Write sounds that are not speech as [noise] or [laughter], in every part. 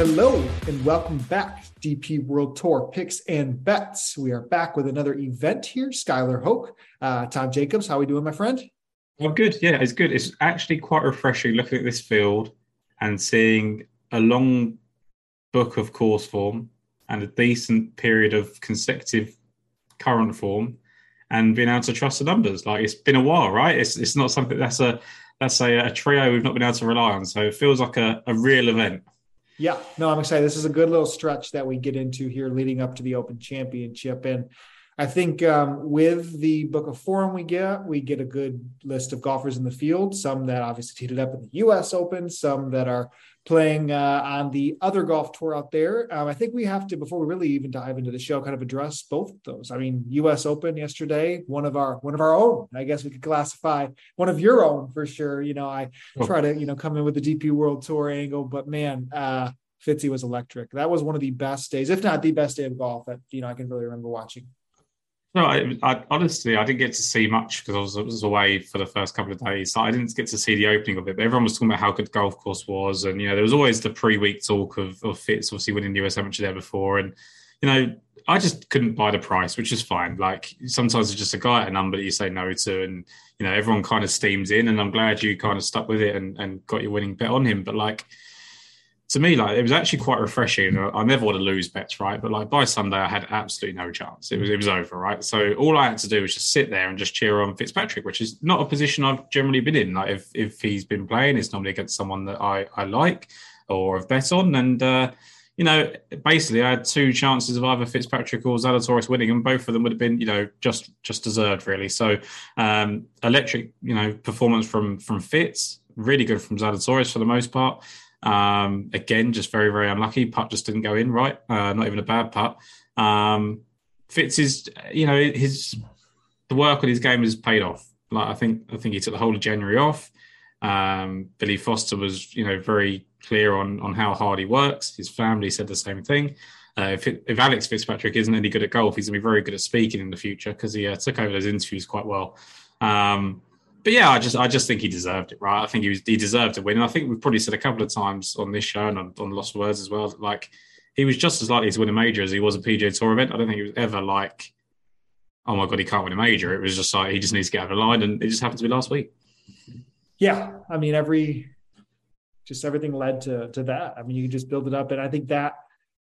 Hello and welcome back DP World Tour picks and bets. We are back with another event here. Skylar Hoke, uh, Tom Jacobs. How are we doing, my friend? Well, good. Yeah, it's good. It's actually quite refreshing looking at this field and seeing a long book of course form and a decent period of consecutive current form and being able to trust the numbers. Like it's been a while, right? It's it's not something that's a that's a, a trio we've not been able to rely on. So it feels like a, a real event. Yeah, no, I'm excited. This is a good little stretch that we get into here leading up to the Open Championship. And I think um, with the book of form we get, we get a good list of golfers in the field, some that obviously teed it up in the US Open, some that are playing uh, on the other golf tour out there. Um, I think we have to, before we really even dive into the show, kind of address both of those. I mean, U.S. Open yesterday, one of our one of our own. I guess we could classify one of your own for sure. You know, I oh. try to you know come in with the DP World Tour angle, but man, uh, Fitzy was electric. That was one of the best days, if not the best day of golf that you know I can really remember watching. No, I, I, honestly, I didn't get to see much because I was, I was, away for the first couple of days. So I didn't get to see the opening of it. But everyone was talking about how good the golf course was, and you know, there was always the pre-week talk of, of Fitz obviously winning the US Amateur there before, and you know, I just couldn't buy the price, which is fine. Like sometimes it's just a guy at a number that you say no to, and you know, everyone kind of steams in, and I'm glad you kind of stuck with it and, and got your winning bet on him. But like to me, like it was actually quite refreshing. I never want to lose bets, right? But like by Sunday, I had absolutely no chance. It was it was over, right? So all I had to do was just sit there and just cheer on Fitzpatrick, which is not a position I've generally been in. Like if if he's been playing, it's normally against someone that I I like or have bet on, and uh, you know, basically, I had two chances of either Fitzpatrick or Zalatoris winning, and both of them would have been, you know, just just deserved, really. So, um, electric, you know, performance from from Fitz, really good from Zalatoris for the most part. Um, again, just very, very unlucky. Putt just didn't go in right. Uh, not even a bad putt. Um, Fitz is, you know, his the work on his game has paid off. Like I think, I think he took the whole of January off. Um, Billy Foster was, you know, very clear on on how hard he works. His family said the same thing. Uh, if, if, Alex Fitzpatrick isn't any good at golf, he's going to be very good at speaking in the future because he uh, took over those interviews quite well. Um, but yeah, I just I just think he deserved it, right? I think he was he deserved to win. And I think we've probably said a couple of times on this show and on, on Lost Words as well, like he was just as likely to win a major as he was a PGA Tour event. I don't think he was ever like, oh my god, he can't win a major. It was just like he just needs to get out of the line, and it just happened to be last week. Yeah, I mean every just everything led to to that. I mean you just build it up, and I think that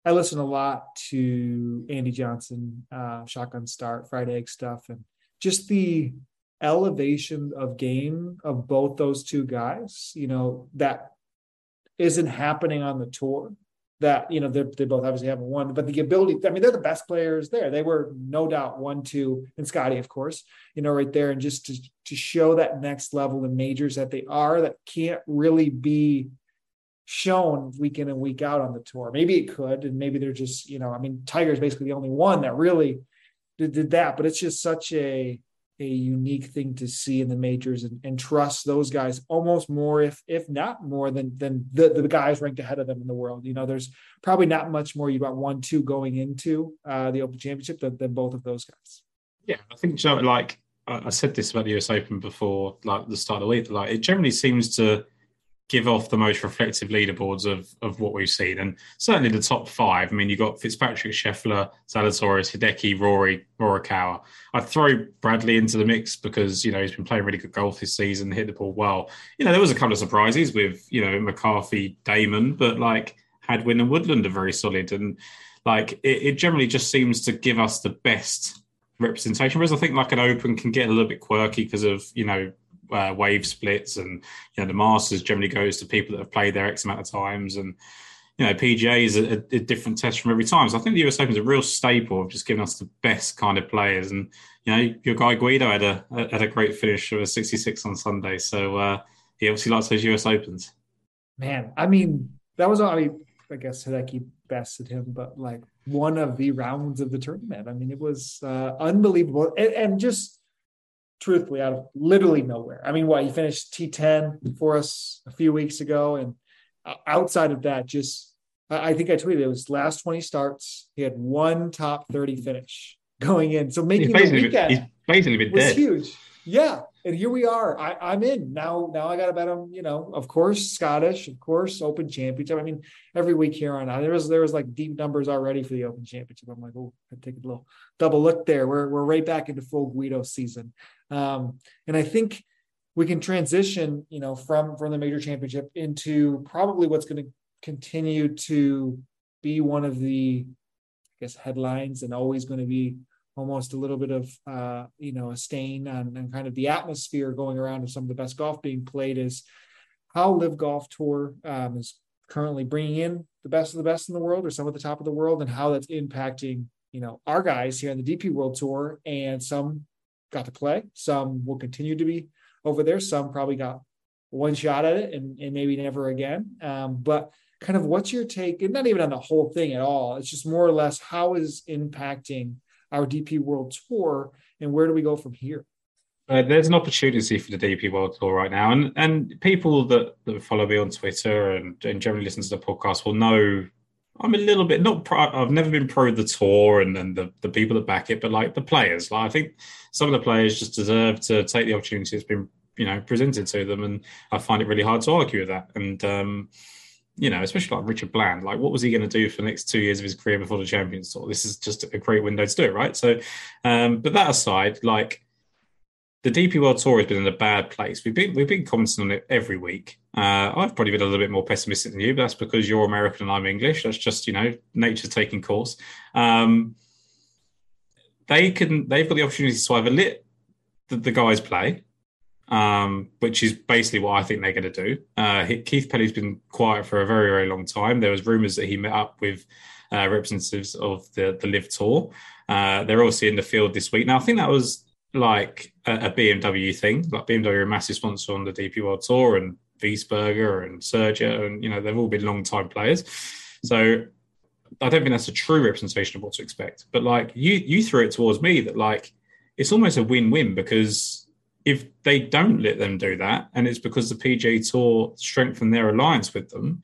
I listen a lot to Andy Johnson, uh, Shotgun Start, Fried Egg stuff, and just the elevation of game of both those two guys, you know, that isn't happening on the tour. That, you know, they both obviously haven't won, but the ability, I mean, they're the best players there. They were no doubt one, two, and Scotty, of course, you know, right there. And just to, to show that next level in majors that they are, that can't really be shown week in and week out on the tour. Maybe it could, and maybe they're just, you know, I mean, Tiger's basically the only one that really did, did that, but it's just such a a unique thing to see in the majors and, and trust those guys almost more, if if not more than than the, the guys ranked ahead of them in the world. You know, there's probably not much more you want one, two going into uh, the Open Championship than, than both of those guys. Yeah, I think. Like I said this about the US Open before, like the start of the week. Like it generally seems to give off the most reflective leaderboards of of what we've seen, and certainly the top five. I mean, you've got Fitzpatrick, Scheffler, Zalatoris, Hideki, Rory, Morikawa. I'd throw Bradley into the mix because you know he's been playing really good golf this season, hit the ball well. You know, there was a couple of surprises with you know McCarthy, Dahmen, but like Hadwin and Woodland are very solid, and like it, it generally just seems to give us the best representation. Whereas I think like an Open can get a little bit quirky because of you know uh, wave splits, and you know the Masters generally goes to people that have played there X amount of times, and you know PGA is a, a, different test from every time. So I think the US Open is a real staple of just giving us the best kind of players, and you know your guy Guido had a had a great finish of a 66 on Sunday, so uh, he obviously likes those US Opens. Man, I mean that was I mean I guess Hideki bested him, but like one of the rounds of the tournament. I mean, it was uh, unbelievable, and, and just truthfully out of literally nowhere. I mean, what he finished T10 for us a few weeks ago, and uh, outside of that, just I think I tweeted it was last 20 starts. He had one top 30 finish going in, so making the weekend he's basically been was dead. huge. Yeah, and here we are. I, am in now. Now I got to bet them. You know, of course, Scottish, of course, Open Championship. I mean, every week here on there was there was like deep numbers already for the Open Championship. I'm like, oh, I take a little double look there. We're we're right back into full Guido season, um, and I think we can transition, you know, from from the major championship into probably what's going to continue to be one of the, I guess, headlines and always going to be almost a little bit of uh, you know a stain on, on, kind of the atmosphere going around of some of the best golf being played is how LIV Golf Tour um, is currently bringing in the best of the best in the world or some of the top of the world and how that's impacting you know our guys here on the DP World Tour. And some got to play some will continue to be over there some probably got one shot at it and, and maybe never again. Um, but kind of what's your take and not even on the whole thing at all it's just more or less how is impacting our DP World Tour, and where do we go from here? Uh, there's an opportunity for the DP World Tour right now, and and people that, that follow me on Twitter and, and generally listen to the podcast will know I'm a little bit not. Pro, I've never been pro the tour and, and the the people that back it, but like the players. Like I think some of the players just deserve to take the opportunity that's been you know presented to them, and I find it really hard to argue with that. And um, you know, especially like Richard Bland, like what was he going to do for the next two years of his career before the Champions Tour? This is just a great window to do it, right? So, um, but that aside, like the DP World Tour has been in a bad place. We've been we've been commenting on it every week. Uh, I've probably been a little bit more pessimistic than you, but that's because you're American and I'm English. That's just you know nature taking course. Um, they can they've got the opportunity to either let the, the guys play um, which is basically what I think they're going to do. Uh, Keith Pelley's been quiet for a very, very long time. There was rumours that he met up with uh, representatives of the the LIV Tour. Uh, they're obviously in the field this week. Now, I think that was like a, a BMW thing. Like BMW are a massive sponsor on the DP World Tour, and Wiesberger and Sergio, and you know they've all been long time players. So I don't think that's a true representation of what to expect. But like you, you threw it towards me that like it's almost a win-win because if they don't let them do that, and it's because the PGA Tour strengthened their alliance with them,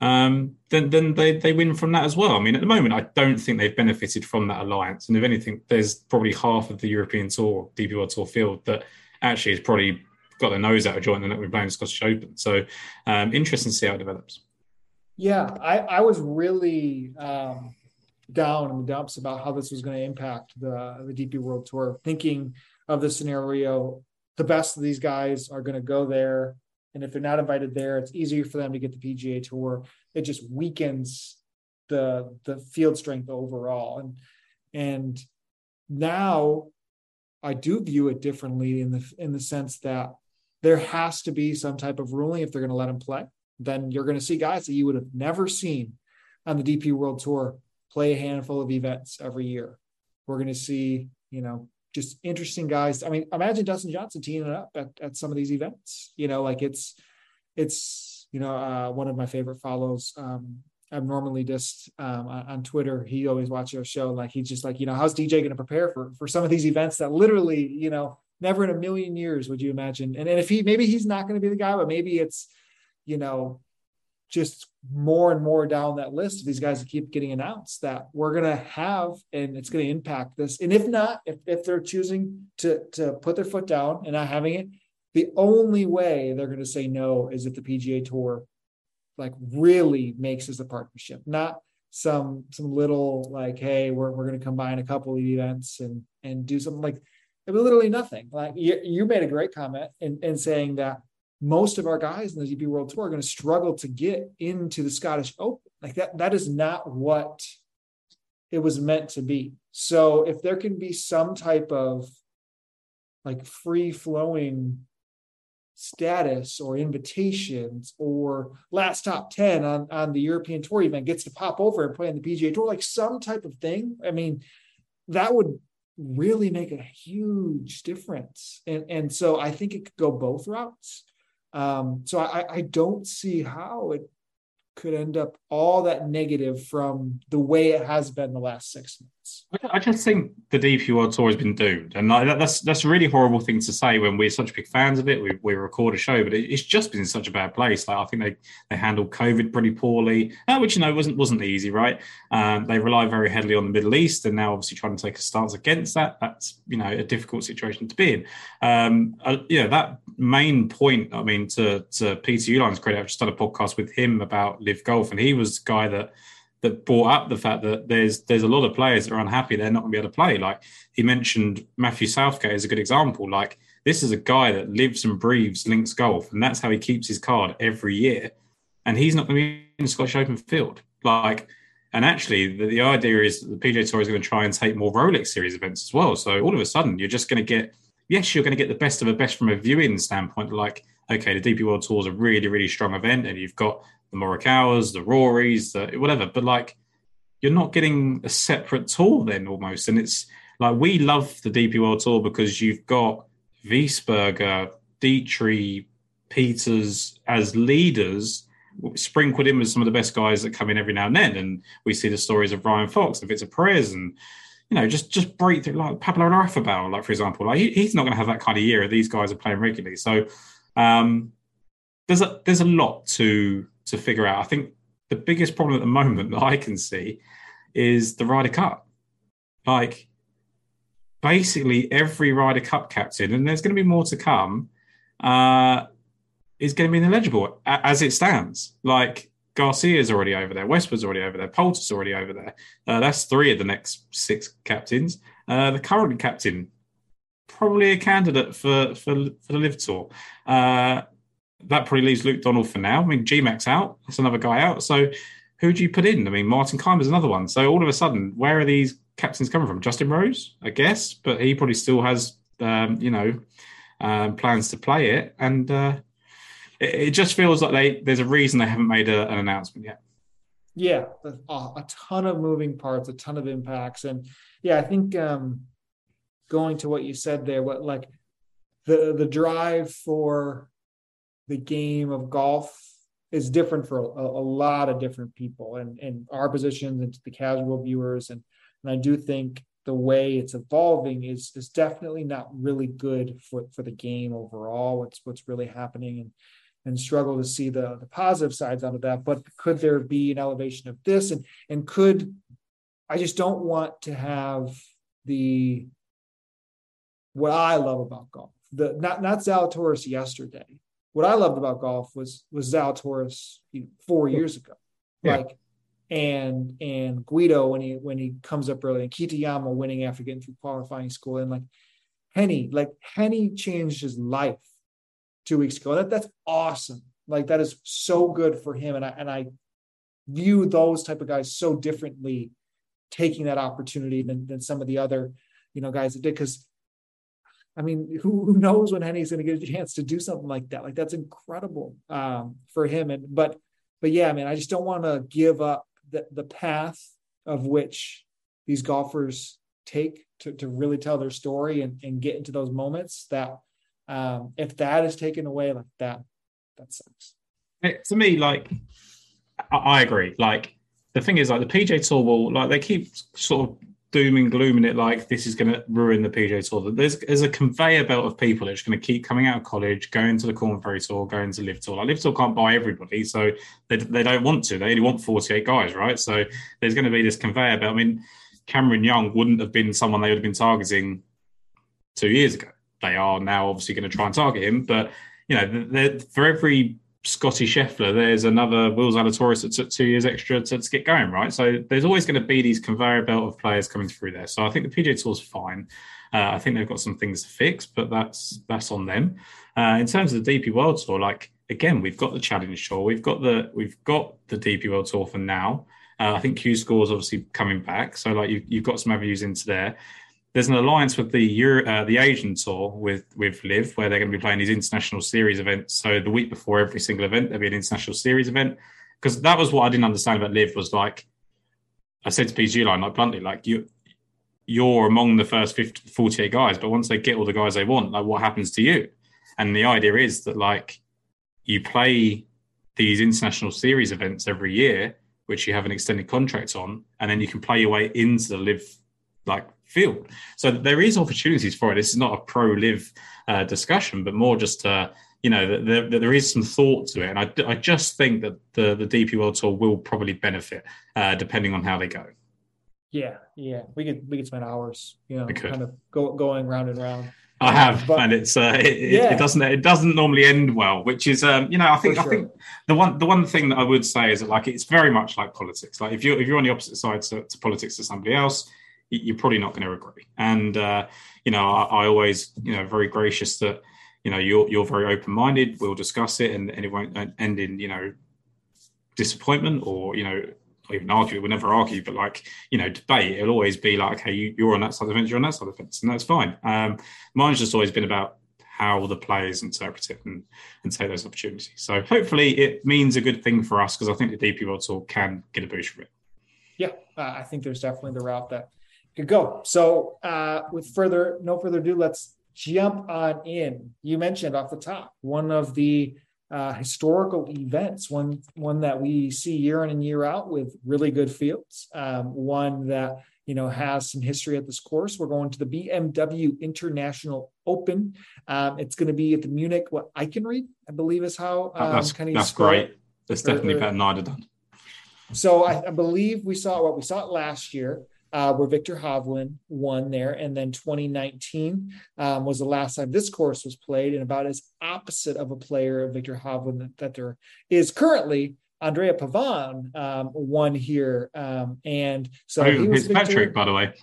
um, then then they they win from that as well. I mean, at the moment, I don't think they've benefited from that alliance, and if anything, there's probably half of the European Tour, DP World Tour field that actually has probably got their nose out of joint and not been playing the Scottish Open. So, um, interesting to see how it develops. Yeah, I, I was really um, down in the dumps about how this was going to impact the the DP World Tour, thinking of the scenario the best of these guys are going to go there. And if they're not invited there, it's easier for them to get the PGA Tour. It just weakens the the field strength overall. And and now I do view it differently in the in the sense that there has to be some type of ruling if they're going to let them play. Then you're going to see guys that you would have never seen on the DP World Tour play a handful of events every year. We're going to see, you know, just interesting guys. I mean, imagine Dustin Johnson teeing it up at, at some of these events. You know, like it's it's you know uh, one of my favorite follows. Um, I'm normally just um, on, on, Twitter. He always watches our show. Like he's just like, you know, how's DJ going to prepare for for some of these events that literally, you know, never in a million years would you imagine. And, and if he maybe he's not going to be the guy, but maybe it's, you know, just more and more down that list of these guys that keep getting announced that we're going to have and it's going to impact this. And if not if, if they're choosing to to put their foot down and not having it the only way they're going to say no is if the pga tour like really makes this a partnership not some some little like hey we're, we're going to combine a couple of events and and do something like literally nothing. Like you, you made a great comment in, in saying that most of our guys in the DP World Tour are going to struggle to get into the Scottish Open. Like that, that is not what it was meant to be. So if there can be some type of like free flowing status or invitations or last top 10 on, on the European tour event gets to pop over and play in the PGA tour, like some type of thing. I mean, that would really make a huge difference. And, and so I think it could go both routes. Um, so I, I don't see how it could end up all that negative from the way it has been the last six months. I just think the DP Tour has been doomed, and that's that's a really horrible thing to say when we're such big fans of it. We, we record a show, but it's just been in such a bad place. Like I think they they handled COVID pretty poorly, uh, which you know wasn't wasn't easy, right? Um, they rely very heavily on the Middle East, and now obviously trying to take a stance against that. That's you know a difficult situation to be in. Um, uh, yeah, that main point. I mean, to to Peter Uihlein's credit, I've just done a podcast with him about LIV Golf, and he was the guy that that brought up the fact that there's there's a lot of players that are unhappy they're not going to be able to play. Like he mentioned, Matthew Southgate is a good example. Like this is a guy that lives and breathes links golf, and that's how he keeps his card every year. And he's not going to be in the Scottish Open field. Like, and actually, the, the idea is the PGA Tour is going to try and take more Rolex Series events as well. So all of a sudden, you're just going to get yes, you're going to get the best of the best from a viewing standpoint. Like, okay, the DP World Tour is a really really strong event, and you've got the Morikawas, the Rorys, the whatever. But like, you're not getting a separate tour then almost. And it's like we love the DP World Tour because you've got Wiesberger, Dietrich, Peters as leaders sprinkled in with some of the best guys that come in every now and then. And we see the stories of Ryan Fox and Victor Perez and you know, just just break through like Pablo Larrazábal, like for example, like he, he's not going to have that kind of year. These guys are playing regularly, so um, there's a there's a lot to to figure out. I think the biggest problem at the moment that I can see is the Ryder Cup. Like, basically, every Ryder Cup captain, and there's going to be more to come, uh, is going to be ineligible as it stands. Like, Garcia's already over there, Westwood's already over there, Poulter's already over there. Uh, that's three of the next six captains. Uh, the current captain, probably a candidate for for, for the LIV Tour. Uh, that probably leaves Luke Donald for now. I mean, GMAC's out. That's another guy out. So who do you put in? I mean, Martin Kaymer's another one. So all of a sudden, where are these captains coming from? Justin Rose, I guess, but he probably still has, um, you know, um, plans to play it. And uh, it, it, just feels like they there's a reason they haven't made a, an announcement yet. Yeah, a, a, ton of moving parts, a ton of impacts, and yeah, I think um, going to what you said there, what like the the drive for the game of golf is different for a, a, lot of different people and, and our positions and to the casual viewers. And, and I do think the way it's evolving is is definitely not really good for, for the game overall. What's what's really happening and and struggle to see the the positive sides out of that. But could there be an elevation of this? And and could I just don't want to have the what I love about golf. The not not Zalatoris yesterday, what I loved about golf was was Zalatoris four years ago, yeah. like and and Guido when he when he comes up early and Kitayama winning after getting through qualifying school and like Hennie like Hennie changed his life two weeks ago. That that's awesome. Like that is so good for him and I and I view those type of guys so differently taking that opportunity than, than some of the other you know guys that did because I mean, who, who knows when Hennie's going to get a chance to do something like that? Like that's incredible um, for him. And but but yeah, I mean, I just don't want to give up the the path of which these golfers take to to really tell their story and and get into those moments. That um, if that is taken away like that, that sucks. It, to me, like I, I agree. Like the thing is, like the PJ Tour will like they keep sort of doom and glooming it like this is going to ruin the PJ Tour. There's, there's a conveyor belt of people that's going to keep coming out of college, going to the Korn Ferry Tour, going to LIV Tour. Like LIV Tour can't buy everybody, so they, they don't want to. They only want 48 guys, right? So there's going to be this conveyor belt. I mean, Cameron Young wouldn't have been someone they would have been targeting two years ago. They are now obviously going to try and target him, but you know, for every Scotty Scheffler, there's another Will Zalatoris that took two years extra to, to get going, right? So there's always going to be these conveyor belt of players coming through there. So I think the PGA Tour's fine. Uh, I think they've got some things to fix, but that's that's on them. Uh, in terms of the DP World Tour, like again, we've got the Challenge Tour, we've got the we've got the DP World Tour for now. Uh, I think Q School is obviously coming back, so like you, you've got some avenues into there there's an alliance with the Euro, uh, the Asian tour with with LIV, where they're going to be playing these international series events. So the week before every single event, there'll be an international series event. Because that was what I didn't understand about LIV was like, I said to Pete Uihlein like bluntly, like you you're among the first 50, 48 guys, but once they get all the guys they want, like what happens to you? And the idea is that like you play these international series events every year, which you have an extended contract on, and then you can play your way into the LIV like field. So there is opportunities for it. This is not a pro LIV uh, discussion, but more just uh, you know that there, that there is some thought to it. And I, I just think that the the DP World Tour will probably benefit uh, depending on how they go. Yeah, yeah, we could we could spend hours, you know, kind of go, going round and round. I have, but, and it's uh, it, yeah. it, doesn't it doesn't normally end well, which is um, you know I think sure. I think the one the one thing that I would say is that like it's very much like politics. Like if you if you're on the opposite side to, to politics to somebody else, you're probably not going to agree. And uh, you know, I, I, always, you know, very gracious that you know you're you're very open minded. We'll discuss it, and, and it won't end in you know disappointment or you know even argue. We'll never argue, but like you know, debate. It'll always be like, okay, you, are on that side of the fence, you're on that side of the fence, and that's fine. Um, mine's just always been about how the players interpret it and, and take those opportunities. So hopefully, it means a good thing for us because I think the DP World Tour can get a boost from it. Yeah, uh, I think there's definitely the route that could go. So, uh, with further no further ado, let's jump on in. You mentioned off the top one of the uh, historical events, one one that we see year in and year out with really good fields, um, one that you know has some history at this course. We're going to the BMW International Open. Um, it's going to be at the Munich what Eichenried, I believe is how um, that's, kind of that's great. That's definitely better than I'd have done. So I, I, believe we saw what we saw it last year uh, where Viktor Hovland won there. And then 2019 um, was the last time this course was played, and about as opposite of a player of Viktor Hovland that, that there is currently. Andrea Pavan um, won here, um, and so oh, he was Patrick, by the way.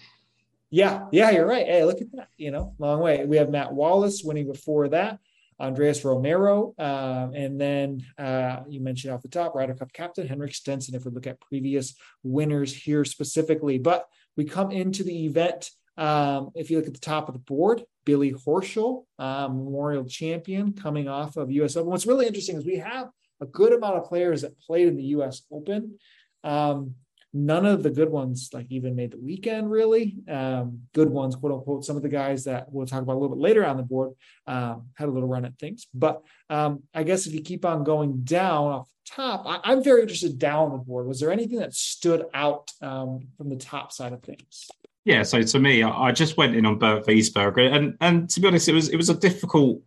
Yeah, yeah, you're right. Hey, look at that. You know, long way. We have Matt Wallace winning before that. Andres Romero, um, and then uh, you mentioned off the top, Ryder Cup captain Henrik Stenson. If we look at previous winners here specifically, but we come into the event. Um, if you look at the top of the board, Billy Horschel, uh, Memorial Champion, coming off of U.S. Open. What's really interesting is we have a good amount of players that played in the U.S. Open. Um, none of the good ones like even made the weekend really um, good ones quote unquote some of the guys that we'll talk about a little bit later on the board um, had a little run at things but um, i guess if you keep on going down off top I, am very interested down the board was there anything that stood out um, from the top side of things yeah so to me i just went in on bernd wiesberger and and to be honest it was it was a difficult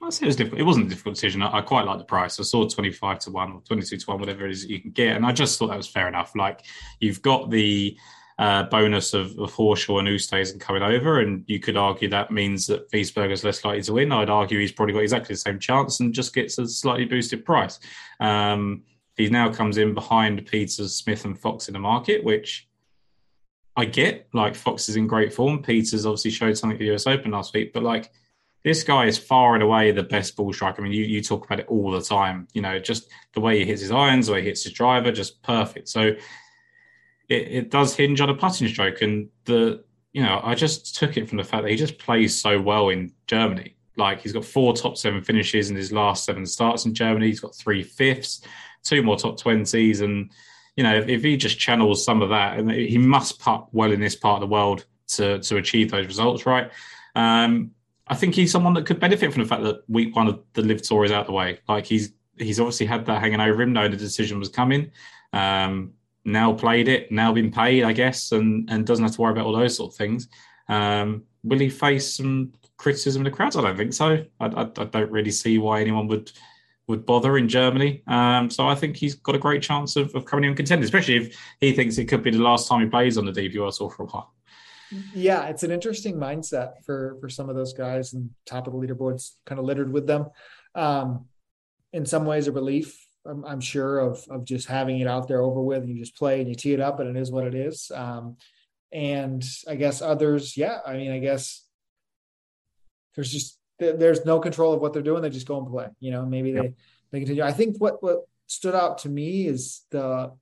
I say it was difficult. It wasn't a difficult decision. I, I quite like the price. I saw 25 to 1 or 22 to 1, whatever it is you can get. And I just thought that was fair enough. Like, you've got the uh, bonus of, of Horschel and Oosthuizen coming over, and you could argue that means that Wiesberger's less likely to win. I'd argue he's probably got exactly the same chance and just gets a slightly boosted price. Um, he now comes in behind Peters, Smith, and Fox in the market, which I get. Like, Fox is in great form. Peters obviously showed something at the US Open last week, but like, this guy is far and away the best ball striker. I mean, you, you talk about it all the time. You know, just the way he hits his irons, the way he hits his driver, just perfect. So it, it does hinge on a putting stroke. And the, you know, I just took it from the fact that he just plays so well in Germany. Like he's got four top seven finishes in his last seven starts in Germany. He's got three fifths, two more top twenties, and you know if, if he just channels some of that, and he must putt well in this part of the world to to achieve those results, right? Um, I think he's someone that could benefit from the fact that week one of the LIV Tour is out the way. Like he's he's obviously had that hanging over him, knowing the decision was coming. Um, now played it, now been paid, I guess, and and doesn't have to worry about all those sort of things. Um, will he face some criticism in the crowds? I don't think so. I, I, I don't really see why anyone would would bother in Germany. Um, so I think he's got a great chance of, of coming in contend, especially if he thinks it could be the last time he plays on the DPR Tour for a while yeah, it's an interesting mindset for for some of those guys, and top of the leaderboards kind of littered with them. Um, in some ways, a relief, I'm, I'm, sure, of of just having it out there over with, and you just play and you tee it up, and it is what it is. Um, and I guess others, yeah, I mean, I guess there's just there's no control of what they're doing. They just go and play. You know, maybe yep. they they continue. I think what what stood out to me is the,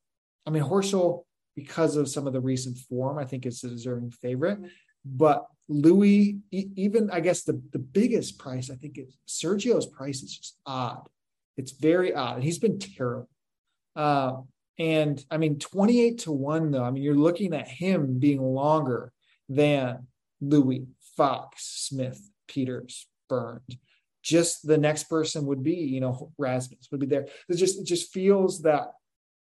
I mean, Horschel because of some of the recent form, I think it's a deserving favorite. But Louis, even I guess the, the biggest price, I think is Sergio's price is just odd. It's very odd. He's been terrible. Uh, and I mean, 28 to 1, though, I mean, you're looking at him being longer than Louis, Fox, Smith, Peters, Bernd. Just the next person would be, you know, Rasmus would be there. It just it just feels that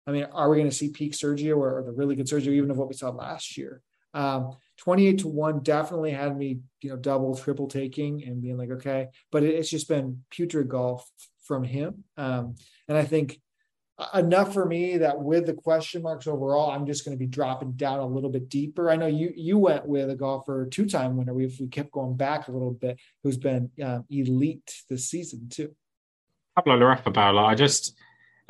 I mean, are we going to see peak Sergio or, or, the really good Sergio, even of what we saw last year? Um, 28 to 1 definitely had me, you know, double, triple taking and being like, okay. But it's just been putrid golf from him. Um, and I think enough for me that with the question marks overall, I'm just going to be dropping down a little bit deeper. I know you you went with a golfer two time winner. We we kept going back a little bit, who's been um, elite this season too. Pablo Larrazábal, I just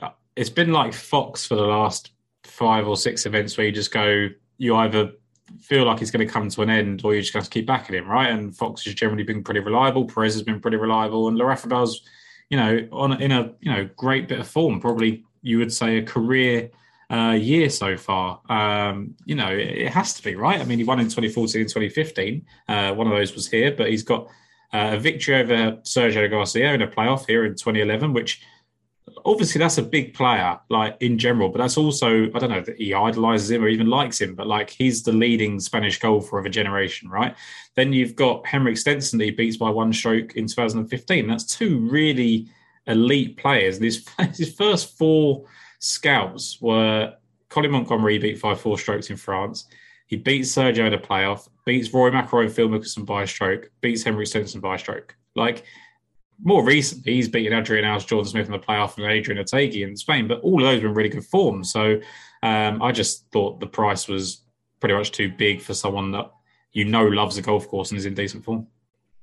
uh, it's been like Fox for the last five or six events where you just go, you either feel like it's going to come to an end or you just have to keep backing him, right? And Fox has generally been pretty reliable. Perez has been pretty reliable, and Larrazábal's, you know, on in a you know great bit of form, probably you would say a career uh, year so far. Um, you know, it, it, has to be right. I mean, he won in 2014 and 2015. Uh, one of those was here, but he's got uh, a victory over Sergio Garcia in a playoff here in 2011, which obviously that's a big player, like in general. But that's also I don't know that he idolizes him or even likes him, but like he's the leading Spanish golfer of a generation, right? Then you've got Henrik Stenson that he beats by one stroke in 2015. That's two really elite players. His, [laughs] his first four scouts were Colin Montgomerie beat five four strokes in France. He beats Sergio in a playoff, beats Rory McIlroy and Phil Mickelson by a stroke, beats Henrik Stenson by a stroke. Like more recently, he's beaten Adrian Alves, Jordan Smith in the playoff, and Adrian Otaegui in Spain. But all of those were in really good form. So um, I just thought the price was pretty much too big for someone that you know loves a golf course and is in decent form.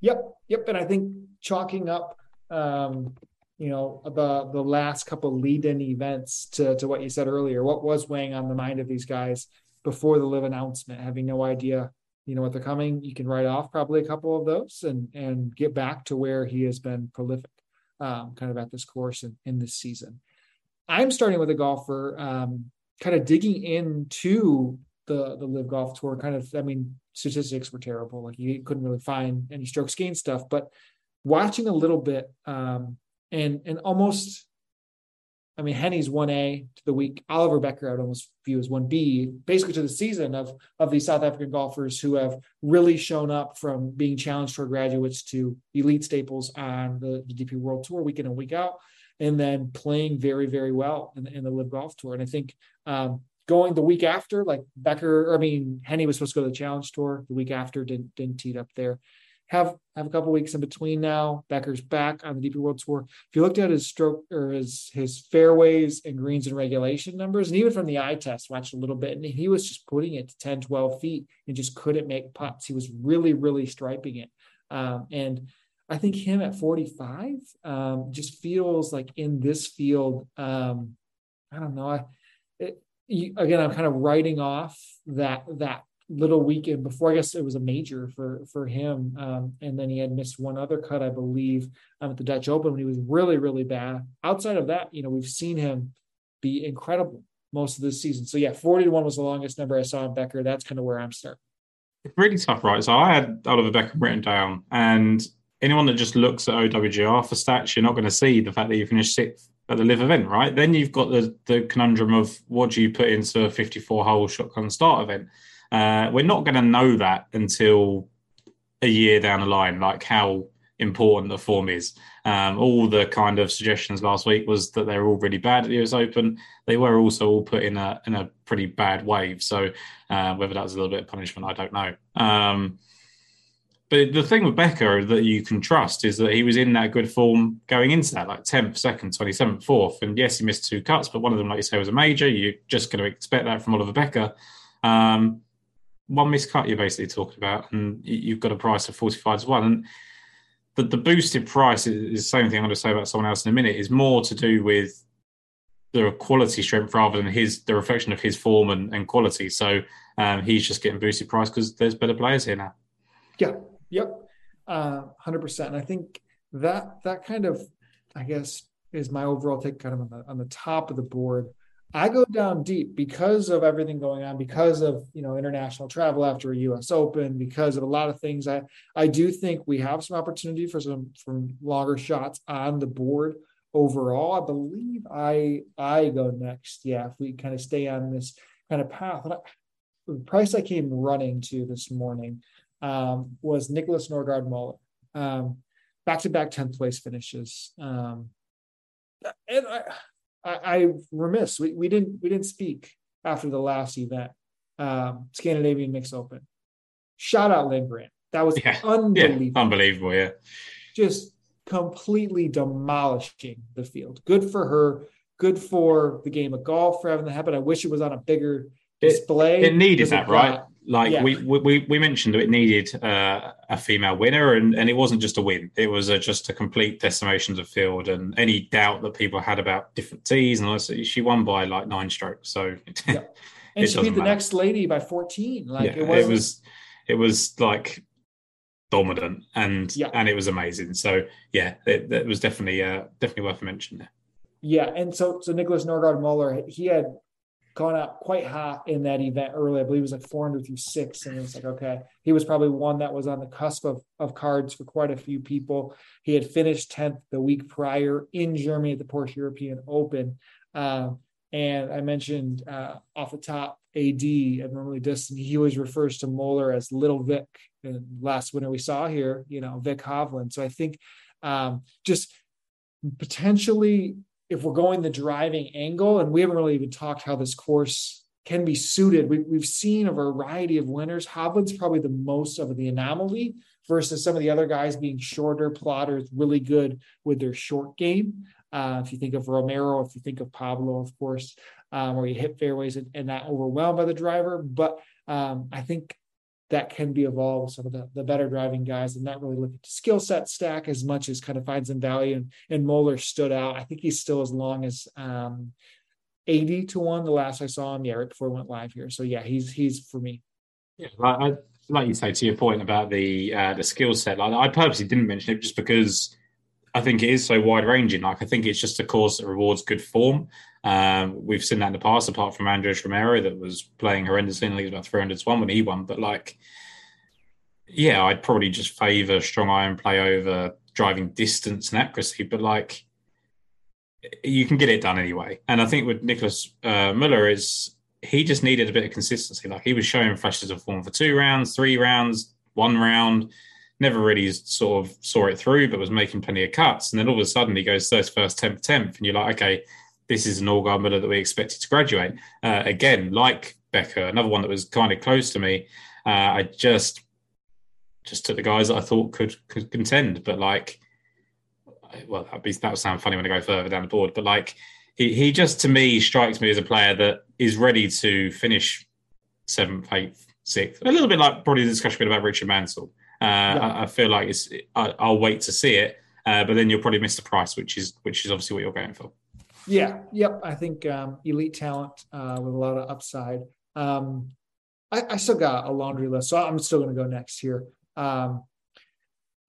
Yep, yep. And I think chalking up um, you know the the last couple lead-in events to to what you said earlier what was weighing on the mind of these guys before the LIV announcement having no idea you know what they're coming you can write off probably a couple of those and and get back to where he has been prolific um, kind of at this course in, in this season. I'm starting with a golfer um, kind of digging into the the LIV golf tour. Kind of i mean statistics were terrible. Like you couldn't really find any strokes gain stuff but watching a little bit um, and and almost I mean, Hennie's one A to the week. Oliver Bekker, I would almost view as one B, basically to the season of of these South African golfers who have really shown up from being challenged for graduates to elite staples on the, the DP World Tour week in and week out, and then playing very very well in, in the LIV Golf Tour. And I think um, going the week after, like Bekker, I mean, Hennie was supposed to go to the Challenge Tour the week after, didn't didn't tee up there have have a couple weeks in between now. Bekker's back on the DP World Tour. If you looked at his stroke or his his fairways and greens and regulation numbers, and even from the eye test, watched a little bit, and he was just putting it to 10, 12 feet and just couldn't make putts. He was really, really striping it. Um, and I think him at 45 um, just feels like in this field, um, I don't know. I, it, you, again, I'm kind of writing off that that little weekend before I guess it was a major for for him. Um, and then he had missed one other cut, I believe, um, at the Dutch Open when he was really really bad. Outside of that, you know, we've seen him be incredible most of this season. So yeah, forty to one was the longest number I saw in Bekker. That's kind of where I'm starting. It's really tough, right? So I had Oliver Bekker written down, and anyone that just looks at OWGR for stats, you're not going to see the fact that you finished sixth at the LIV event, right? Then you've got the the conundrum of what do you put into a 54 hole shotgun start event uh, we're not going to know that until a year down the line, like how important the form is. Um, all the kind of suggestions last week was that they're all really bad at the US Open. They were also all put in a in a pretty bad wave. So uh, whether that was a little bit of punishment, I don't know. Um, but the thing with Bekker that you can trust is that he was in that good form going into that, like 10th, 2nd, 27th, 4th. And yes, he missed two cuts, but one of them, like you say, was a major. You're just going to expect that from Oliver Bekker. Um, one miscut you're basically talking about, and you've got a price of 45 to 1. And the, the boosted price is, the same thing I'm going to say about someone else in a minute, is more to do with the quality strength rather than his the reflection of his form and, and quality. So um, he's just getting boosted price because there's better players here now. Yeah, yep, uh, hundred percent. I think that that kind of, I guess, is my overall take, kind of on the on the top of the board I go down deep because of everything going on, because of you know international travel after a U.S. Open, because of a lot of things. I I do think we have some opportunity for some from longer shots on the board overall. I believe I I go next. Yeah, if we kind of stay on this kind of path. I, the price I came running to this morning um, was Nicholas Norgaard Muller. Um, back-to-back 10th place finishes. Um, and I I, I remiss. We, we didn't we didn't speak after the last event, um, Scandinavian Mix Open. shout out Linn Grant. That was [laughs] Yeah. unbelievable. Yeah, unbelievable. Yeah, Just completely demolishing the field. Good for her. Good for the game of golf for having that happen. I wish it was on a bigger It- display. it needed that, right? Like Yeah. we, we we mentioned, it needed uh, a female winner, and, and it wasn't just a win; it was a, just a complete decimation of the field. And any doubt that people had about different tees, and all that, she won by like nine strokes. So [laughs] Yeah. And she beat the matter. next lady by 14. Like yeah, it, it was it was like dominant, and Yeah. and it was amazing. So yeah, it, it was definitely uh, definitely worth a mention there. Yeah, and so so Nicholas Norgaard Muller, he had gone out quite hot in that event early. I believe it was like 400 through six, and it's like okay, he was probably one that was on the cusp of of cards for quite a few people. He had finished 10th the week prior in Germany at the Porsche European Open, um, and I mentioned uh, off the top AD and normally distant. He always refers to Muller as Little Vic. And last winter we saw here, you know, Vic Hovland. So I think um, just potentially if we're going the driving angle, and we haven't really even talked how this course can be suited, we, we've seen a variety of winners. Hovland's probably the most of the anomaly versus some of the other guys being shorter plotters, really good with their short game. Uh, if you think of Romero, if you think of Pablo, of course, um, where you hit fairways and, and not overwhelmed by the driver. But um, I think that can be evolved with some of the, the better driving guys and not really look at skill set stack as much as kind of find some value. And, and Moeller stood out. I think he's still as long as um, 80 to 1 the last I saw him. Yeah, right before we went live here. So yeah, he's he's for me. Yeah, like, I, like you say to your point about the uh, the skill set. Like I purposely didn't mention it just because I think it is so wide ranging. Like I think it's just a course that rewards good form. Um, we've seen that in the past, apart from Andres Romero that was playing horrendously in the league about 300 to 1 when he won. But like, yeah, I'd probably just favour strong iron play over driving distance and accuracy. But like, you can get it done anyway. And I think with Nicholas uh, Muller is he just needed a bit of consistency. Like he was showing flashes of form for two rounds, three rounds, one round. Never really sort of saw it through, but was making plenty of cuts. And then all of a sudden he goes first, first, tenth, tenth, and you're like, okay, this is an Norgaard Miller that we expected to graduate. Uh, again, like Bekker, another one that was kind of close to me. Uh, I just just took the guys that I thought could could contend, but like, well, that'd be, that would sound funny when I go further down the board, but like, he, he just to me strikes me as a player that is ready to finish seventh, eighth, sixth. A little bit like probably the discussion we had about Richard Mansell. Uh, I, I feel like it's. I, I'll wait to see it, uh, but then you'll probably miss the price, which is which is obviously what you're going for. Yeah, yep. I think um, elite talent uh, with a lot of upside. Um, I, I still got a laundry list, so I'm still going to go next here. Um,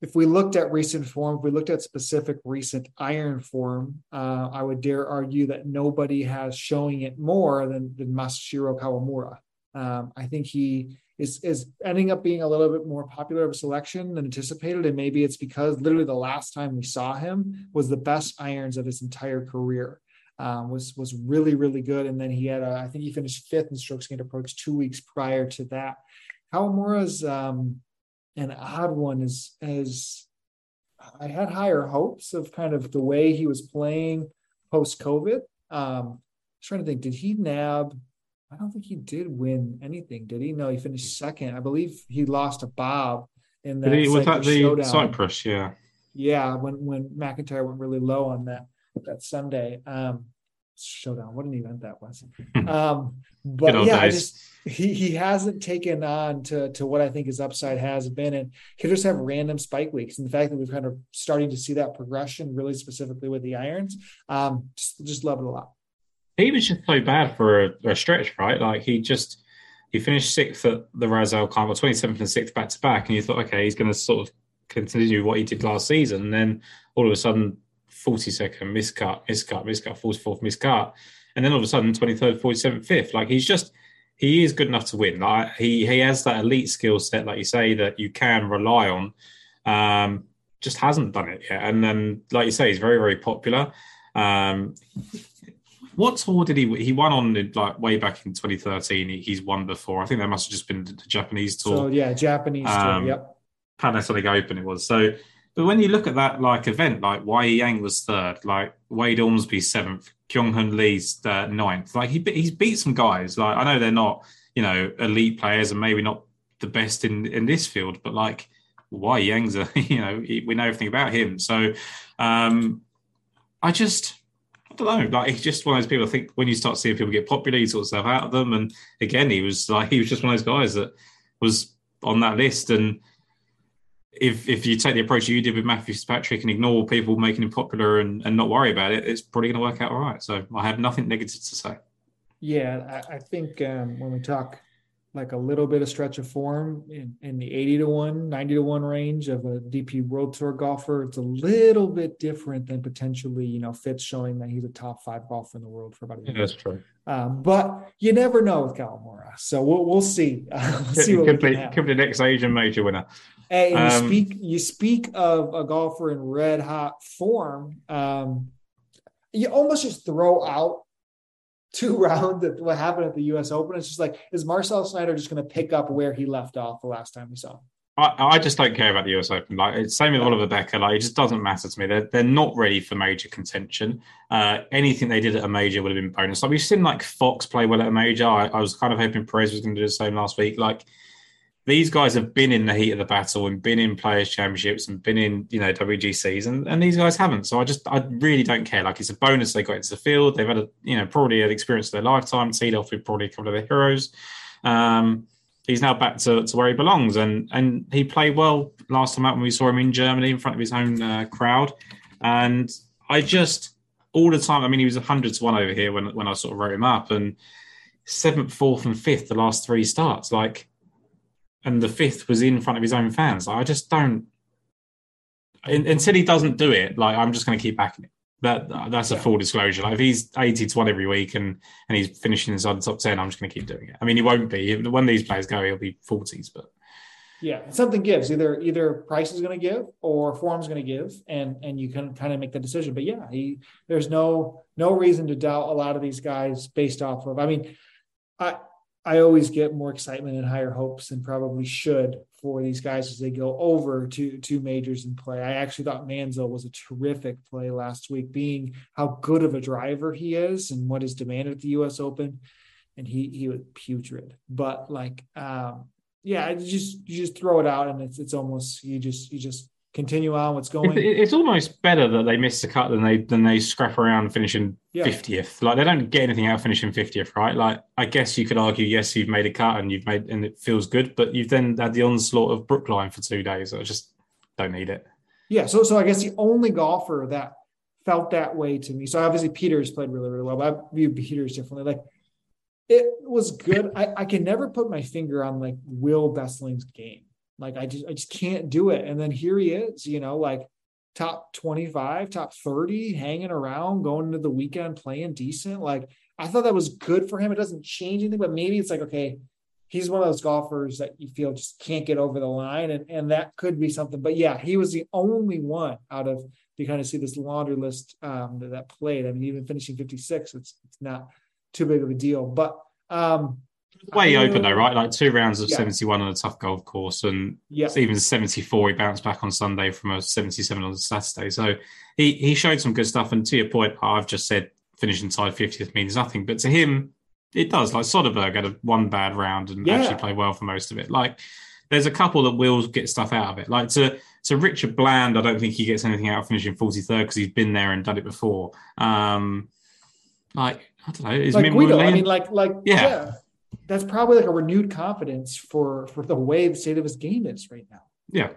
if we looked at recent form, if we looked at specific recent iron form, uh, I would dare argue that nobody has showing it more than, than Masahiro Kawamura. Um, I think he is is ending up being a little bit more popular of a selection than anticipated, and maybe it's because literally the last time we saw him was the best irons of his entire career. Um, was was really really good, and then he had a, I think he finished fifth in strokes gained approach two weeks prior to that. Kawamura's um, an odd one is as I had higher hopes of kind of the way he was playing post COVID. Um, trying to think, did he nab? I don't think he did win anything, did he? No, he finished second. I believe he lost to Bob in that. He, was that the showdown. Cyprus? Yeah. Yeah, when when MacIntyre went really low on that that Sunday um, showdown. What an event that was. [laughs] Um, but yeah, just he he hasn't taken on to to what I think his upside has been, and he just have random spike weeks. And the fact that we've kind of starting to see that progression, really specifically with the irons, um, just just love it a lot. he was just so bad for a, a stretch, right? Like he just he finished sixth at the Razal Carnival, twenty seventh and sixth back to back, and you thought, okay, he's going to sort of continue what he did last season, and then all of a sudden, forty second miscut, miscut, miscut, forty fourth miscut, and then all of a sudden, twenty third, forty seventh, fifth. Like he's just he is good enough to win. Like he he has that elite skill set, like you say, that you can rely on. Um, just hasn't done it yet, and then like you say, he's very very popular. Um, what tour did he? He won on like way back in 2013. He, he's won before. I think that must have just been the Japanese tour, So yeah, Japanese Um, tour. Yep. Panasonic Open. It was so. But when you look at that like event, like Wei Yang was third, like Wade Ormsby seventh, Kyung Hun Lee's uh, ninth. Like he he's beat some guys. Like I know they're not you know elite players and maybe not the best in in this field, but like why Yang's a [laughs] you know we know everything about him. So um, I just I don't know. Like he's just one of those people. I think when you start seeing people get popular, you sort of stuff out of them. And again, he was like he was just one of those guys that was on that list. And if if you take the approach you did with Matthew Fitzpatrick and ignore people making him popular and, and not worry about it, it's probably going to work out all right. So I have nothing negative to say. Yeah, I, I think um, when we talk like a little bit of stretch of form in, in the 80 to 1 90 to 1 range of a dp world tour golfer it's a little bit different than potentially you know fitz showing that he's a top five golfer in the world for about a year yeah, that's true um, but you never know with Kawamura. so we'll, we'll see uh, [laughs] we'll see what could, be, could be the next asian major winner hey, um, you speak you speak of a golfer in red hot form um, you almost just throw out [laughs] two rounds of what happened at the U.S. Open. It's just like, is Marcel Schneider just going to pick up where he left off the last time we saw him? I, I just don't care about the US Open. Like it's same with Oliver Bekker. Like it just doesn't matter to me. They're they're not ready for major contention. Uh, anything they did at a major would have been bonus. Like we've seen like Fox play well at a major. I, I was kind of hoping Perez was going to do the same last week. Like these guys have been in the heat of the battle and been in players championships and been in you know WGCs and, and these guys haven't. So I just I really don't care. Like it's a bonus they got into the field. They've had a you know probably an experience of their lifetime. Teed off with probably a couple of their heroes. Um, he's now back to, to where he belongs and and he played well last time out when we saw him in Germany in front of his own uh, crowd. And I just all the time. I mean, he was hundred to one over here when when I sort of wrote him up and seventh, fourth, and fifth the last three starts. Like and the fifth was in front of his own fans. I just don't. until he doesn't do it, like I'm just going to keep backing it. That that's a full disclosure. Like if he's eighty to one every week and and he's finishing inside the top ten, I'm just going to keep doing it. I mean, he won't be when these players go. He'll be forties, but yeah, something gives. Either either price is going to give or form is going to give, and and you can kind of make the decision. But yeah, he there's no no reason to doubt a lot of these guys based off of. I mean, I I always get more excitement and higher hopes than probably should for these guys as they go over to to majors and play. I actually thought Manzo was a terrific play last week, being how good of a driver he is and what is demanded at the U.S. Open, and he he was putrid. But like, um, yeah, just you just throw it out and it's it's almost you just you just continue on what's going. It's almost better that they miss the cut than they than they scrap around finishing fiftieth. Yeah. Like they don't get anything out finishing fiftieth, right? Like I guess you could argue, yes, you've made a cut and you've made and it feels good, but you've then had the onslaught of Brookline for two days. I just don't need it. Yeah, so so I guess the only golfer that felt that way to me. So obviously Peters played really really well, but I view Peters differently. Like it was good. I, I can never put my finger on like Wil Besseling's game like I just I just can't do it. And then here he is, you know, like top 25, top 30, hanging around, going into the weekend, playing decent. Like I thought that was good for him. It doesn't change anything, but maybe it's like, okay, he's one of those golfers that you feel just can't get over the line. And, and that could be something. But yeah, he was the only one out of you kind of see this laundry list um, that, played. I mean, even finishing 56, it's it's not too big of a deal. But um way open though, right? Like two rounds of yeah. 71 on a tough golf course, and yeah. even 74. He bounced back on Sunday from a 77 on Saturday. So he he showed some good stuff. And to your point, I've just said finishing tied 50th means nothing, but to him, it does. Like Soderberg had a one bad round and yeah. actually played well for most of it. Like there's a couple that will get stuff out of it. Like to to Richard Bland, I don't think he gets anything out of finishing 43rd because he's been there and done it before. Um, like I don't know, is like Guido, I mean, like like yeah. yeah that's probably like a renewed confidence for for the way the state of his game is right now. Yeah,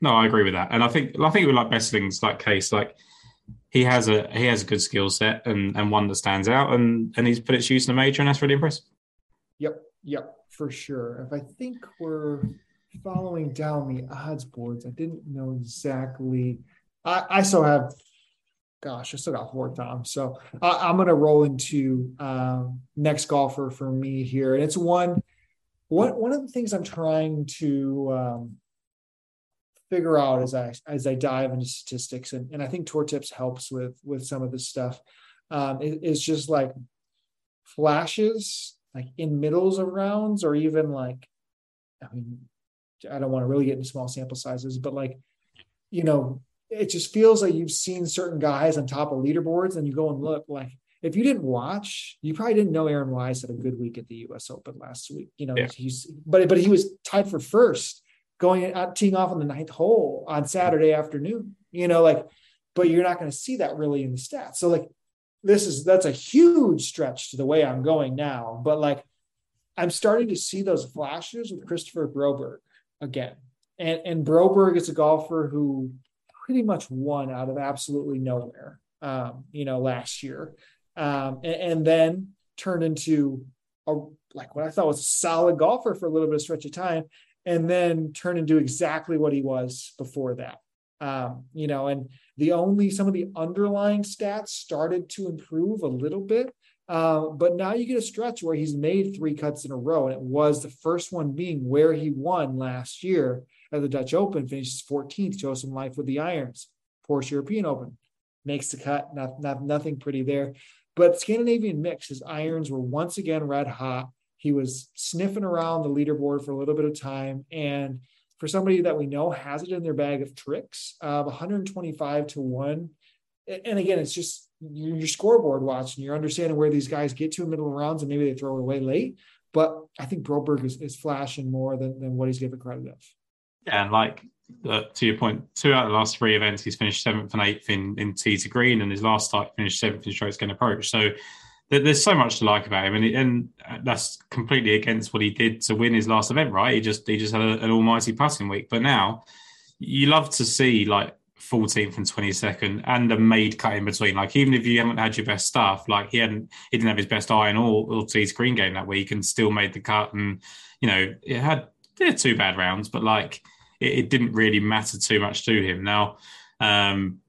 no, I agree with that, and I think I think with like Besseling's like case, like he has a he has a good skill set and and one that stands out, and and he's put its use in a major, and that's really impressive. Yep, yep, for sure. If I think we're following down the odds boards, I didn't know exactly. I, I still have gosh, I still got four times. So I, am going to roll into um, next golfer for me here, and it's one. One one of the things I'm trying to um, figure out as I as I dive into statistics, and, and I think Tour Tips helps with with some of this stuff. Um, it, it's just like flashes, like in middles of rounds, or even like, I mean, I don't want to really get into small sample sizes, but like, you know, it just feels like you've seen certain guys on top of leaderboards and you go and look like if you didn't watch, you probably didn't know Aaron Wise had a good week at the U.S. Open last week. You know, yeah. he's but but he was tied for first going out teeing off on the ninth hole on Saturday afternoon. You know, like, but you're not going to see that really in the stats. So like, this is that's a huge stretch to the way I'm going now. But like, I'm starting to see those flashes with Christopher Broberg again. And and Broberg is a golfer who pretty much won out of absolutely nowhere. Um, you know, last year um, and, and, then turned into a like what I thought was a solid golfer for a little bit of stretch of time, and then turned into exactly what he was before that. Um, you know, and the only some of the underlying stats started to improve a little bit. Uh, but now you get a stretch where he's made three cuts in a row, and it was the first one being where he won last year at the Dutch Open, finishes 14th, chose some life with the irons. Porsche European Open makes the cut, not, not nothing pretty there. But Scandinavian mix, his irons were once again red hot. He was sniffing around the leaderboard for a little bit of time. And for somebody that we know has it in their bag of tricks, uh, 125 to 1. And again, it's just your scoreboard watching, you're understanding where these guys get to in middle rounds and maybe they throw it away late. But I think Broberg is, is flashing more than, than what he's given credit of. And like uh, to your point, two out of the last three events, he's finished seventh and eighth in, in tee to green, and his last start finished seventh in strokes gained approach. So there's so much to like about him, and and that's completely against what he did to win his last event. Right? He just he just had a, an almighty putting week. But now you love to see like 14th and 22nd and a made cut in between. Like even if you haven't had your best stuff, like he hadn't he didn't have his best iron or or tee green game that week, and still made the cut. And you know it had two bad rounds, but like it, it didn't really matter too much to him. Now, um,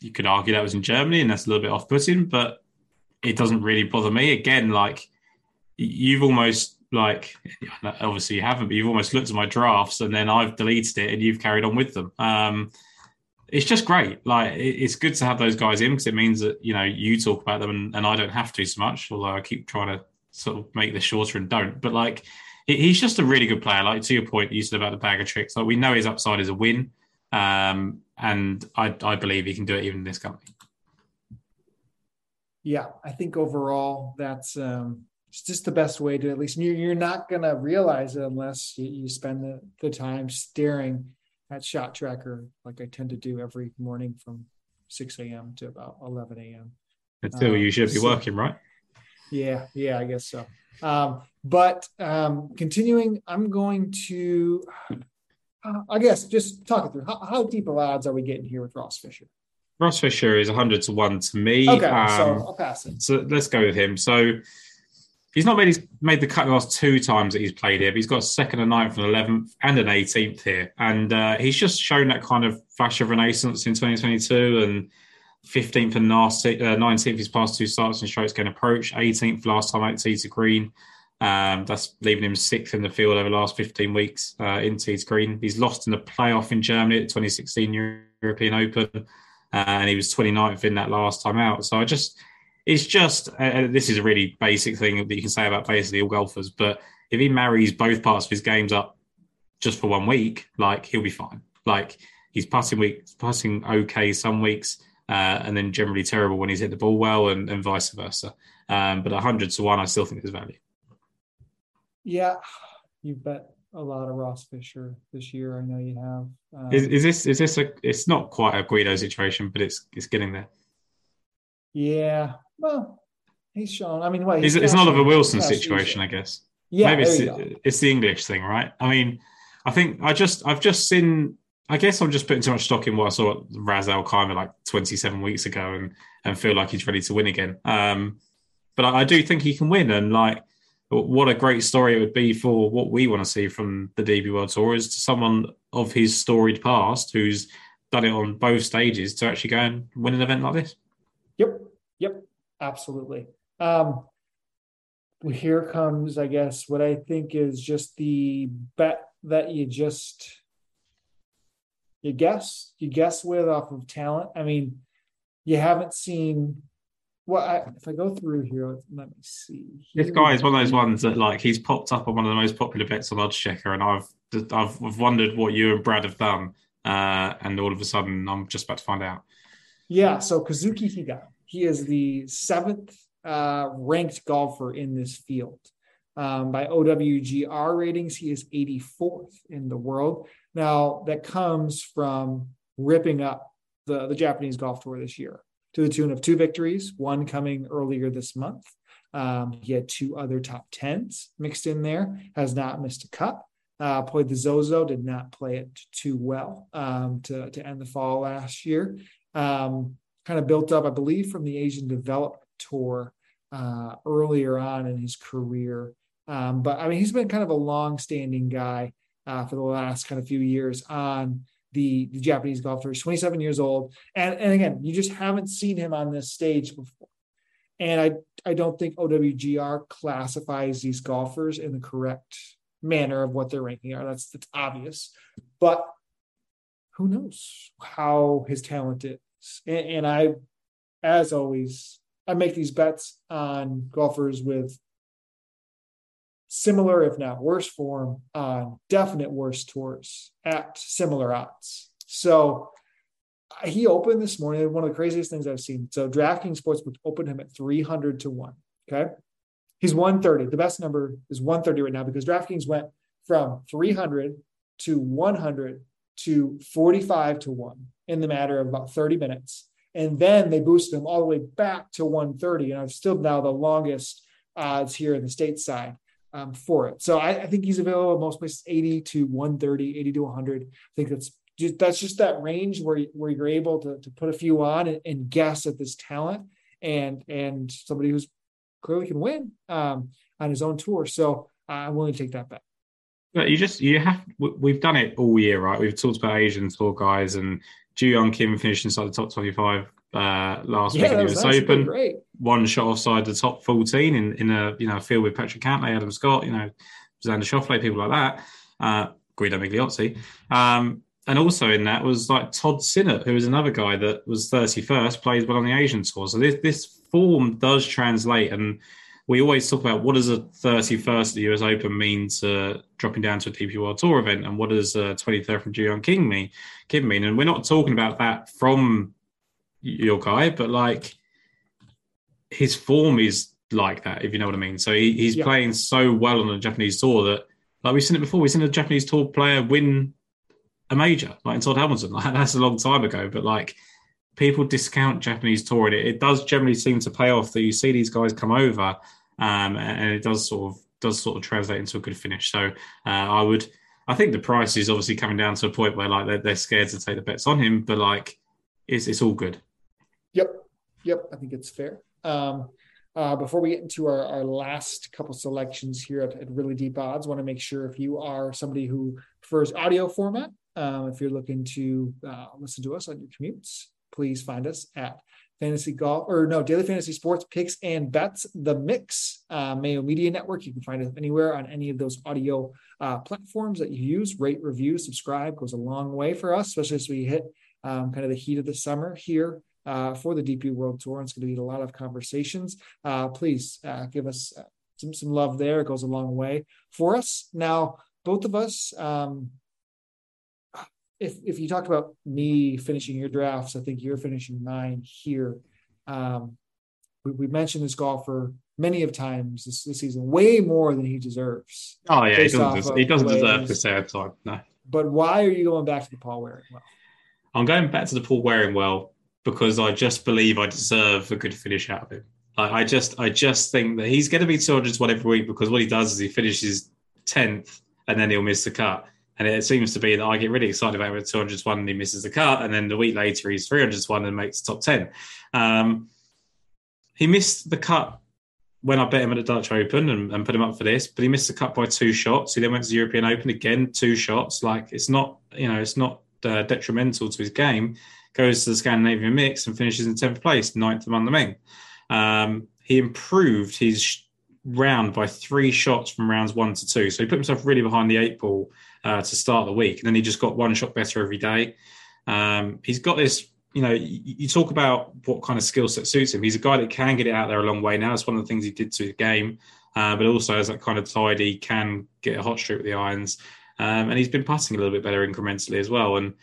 you could argue that was in Germany, and that's a little bit off-putting, but it doesn't really bother me. Again, like you've almost like obviously you haven't, but you've almost looked at my drafts and then I've deleted it and you've carried on with them. Um, it's just great. Like it's good to have those guys in because it means that you know you talk about them and, and I don't have to so much. Although I keep trying to sort of make this shorter and don't. But like he's just a really good player. Like to your point, you said about the bag of tricks. Like we know his upside is a win, um, and I, I believe he can do it even in this company. Yeah, I think overall that's um, it's just the best way to at least you're, you're not gonna realize it unless you, you spend the, the time staring at shot tracker like I tend to do every morning from 6 a.m. to about 11 a.m. Until um, you should be so, working, right? Yeah, yeah, I guess so. Um, but um, continuing, I'm going to, uh, I guess, just talk it through. How, how, deep of odds are we getting here with Ross Fisher? Ross Fisher is 100 to 1 to me. Okay, um, so I'll pass it. So let's go with him. So he's not made, made the cut the last two times that he's played here, but he's got a second, a ninth, and 11th, and an 18th here. And uh, he's just shown that kind of flash of renaissance in 2022 and 15th and last, uh, 19th his past two starts and strokes gained approach, 18th last time out tee to green. Um, that's leaving him sixth in the field over the last 15 weeks uh, in tee to green. He's lost in the playoff in Germany at 2016 European Open, and he was 29th in that last time out. So I just, it's just, uh, uh, this is a really basic thing that you can say about basically all golfers, but if he marries both parts of his games up just for one week, like he'll be fine. Like he's putting week, putting okay some weeks uh, and then generally terrible when he's hit the ball well, and, and vice versa. Um, but 100 to 1, I still think there's value. Yeah, you bet a lot of Ross Fisher this year. I know you have. Um, is, is, this is this a? It's not quite a Guido situation, but it's it's getting there. Yeah, well, he's shown. I mean, wait, It's, it's not of a Wilson situation, I guess. Yeah, maybe it's, it's the English thing, right? I mean, I think I just I've just seen I guess I'm just putting too much stock in what I saw at Ras Al Khaimah like 27 weeks ago and, and feel like he's ready to win again. Um, but I, I, do think he can win. And like, what a great story it would be for what we want to see from the DP World Tour is to someone of his storied past who's done it on both stages to actually go and win an event like this. Yep. Yep. Absolutely. Um, here comes, I guess, what I think is just the bet that you just you guess you guess with off of talent. I mean, you haven't seen. Well, I, if I go through here, let me see. Here this guy is one of those ones that like he's popped up on one of the most popular bets on Oddschecker, and I've I've, I've wondered what you and Brad have done, uh, and all of a sudden I'm just about to find out. Yeah, so Kazuki Higa, he is the seventh uh, ranked golfer in this field. Um, by OWGR ratings, he is 84th in the world. Now, that comes from ripping up the, the Japanese golf tour this year to the tune of two victories, one coming earlier this month. Um, he had two other top tens mixed in there, has not missed a cut. Uh, played the Zozo, did not play it too well um, to, to end the fall last year. Um, kind of built up, I believe, from the Asian Development Tour uh, earlier on in his career. Um, but I mean, he's been kind of a long-standing guy uh, for the last kind of few years on the, the Japanese golf tour. He's 27 years old, and and again, you just haven't seen him on this stage before. And I I don't think OWGR classifies these golfers in the correct manner of what their ranking are. That's that's obvious, but who knows how his talent is? And, and I, as always, I make these bets on golfers with similar, if not worse form, on definite worse tours at similar odds. So uh, he opened this morning, one of the craziest things I've seen. So DraftKings Sportsbook opened him at 300 to 1. Okay. He's 130. The best number is 130 right now because DraftKings went from 300 to 100 to 45 to 1 in the matter of about 30 minutes. And then they boosted him all the way back to 130. And I've still now the longest odds here in the stateside um, for it. So I, I, think he's available in most places 80 to 130, 80 to 100. I think that's just, that's just that range where, where you're able to, to put a few on and, and guess at this talent and and somebody who's clearly can win um, on his own tour. So I'm willing to take that bet. But you just you have we've done it all year, right? We've talked about Asian tour guys and Joohyung Kim finished inside the top 25 uh, last yeah, week in the US Open. One shot offside the top 14 in, in a you know field with Patrick Cantlay, Adam Scott, you know, Xander Schauffele, people like that. Uh, Guido Migliozzi. Um, and also in that was like Todd Sinnott, who was another guy that was 31st, plays well on the Asian tour. So this this form does translate, and we always talk about what does a 31st at the US Open mean to dropping down to a DP World Tour event, and what does a 23rd from Young King mean? Kim mean, and we're not talking about that from your guy, but like his form is like that, if you know what I mean. So he, he's yeah. playing so well on the Japanese tour that, like we've seen it before, we've seen a Japanese tour player win a major, like in Todd Hamilton. [laughs] Like, that's a long time ago, but like people discount Japanese tour, and it, it does generally seem to pay off that you see these guys come over, um, and it does sort of does sort of translate into a good finish. So uh, I would, I think the price is obviously coming down to a point where like they're, they're scared to take the bets on him, but like it's it's all good. Yep, yep, I think it's fair. Um, uh, before we get into our, our last couple selections here at, at Really Deep Odds, want to make sure if you are somebody who prefers audio format, um, if you're looking to uh, listen to us on your commutes, please find us at fantasy golf or no daily fantasy sports picks and bets the mix uh, mayo media network you can find us anywhere on any of those audio uh, platforms that you use rate review subscribe goes a long way for us especially as we hit um, kind of the heat of the summer here uh, for the DP World Tour. It's going to be a lot of conversations. Uh, please uh, give us uh, some some love there. It goes a long way for us. Now, both of us. Um, if if you talked about me finishing your drafts, I think you're finishing mine here. Um, we, we mentioned this golfer many of times this, this, season, way more than he deserves. Oh yeah, he doesn't, he doesn't deserve this time. No. But why are you going back to the Paul Waring well? I'm going back to the Paul Waring well because I just believe I deserve a good finish out of him. I, I just I just think that he's going to be 201 every week because what he does is he finishes 10th and then he'll miss the cut. And it seems to be that I get really excited about him at 201 and he misses the cut. And then the week later, he's 301 and makes top 10. Um, he missed the cut when I bet him at the Dutch Open and, and, put him up for this, but he missed the cut by two shots. He then went to the European Open again, two shots. Like it's not, you know, it's not uh, detrimental to his game goes to the Scandinavian mix and finishes in 10th place, ninth among the men. Um, he improved his round by three shots from rounds one to two. So he put himself really behind the eight ball uh, to start the week. And then he just got one shot better every day. Um, he's got this, you know, you, you talk about what kind of skill set suits him. He's a guy that can get it out there a long way now. It's one of the things he did to the game. Uh, but also as that kind of tidy, can get a hot streak with the irons. Um, and he's been putting a little bit better incrementally as well. And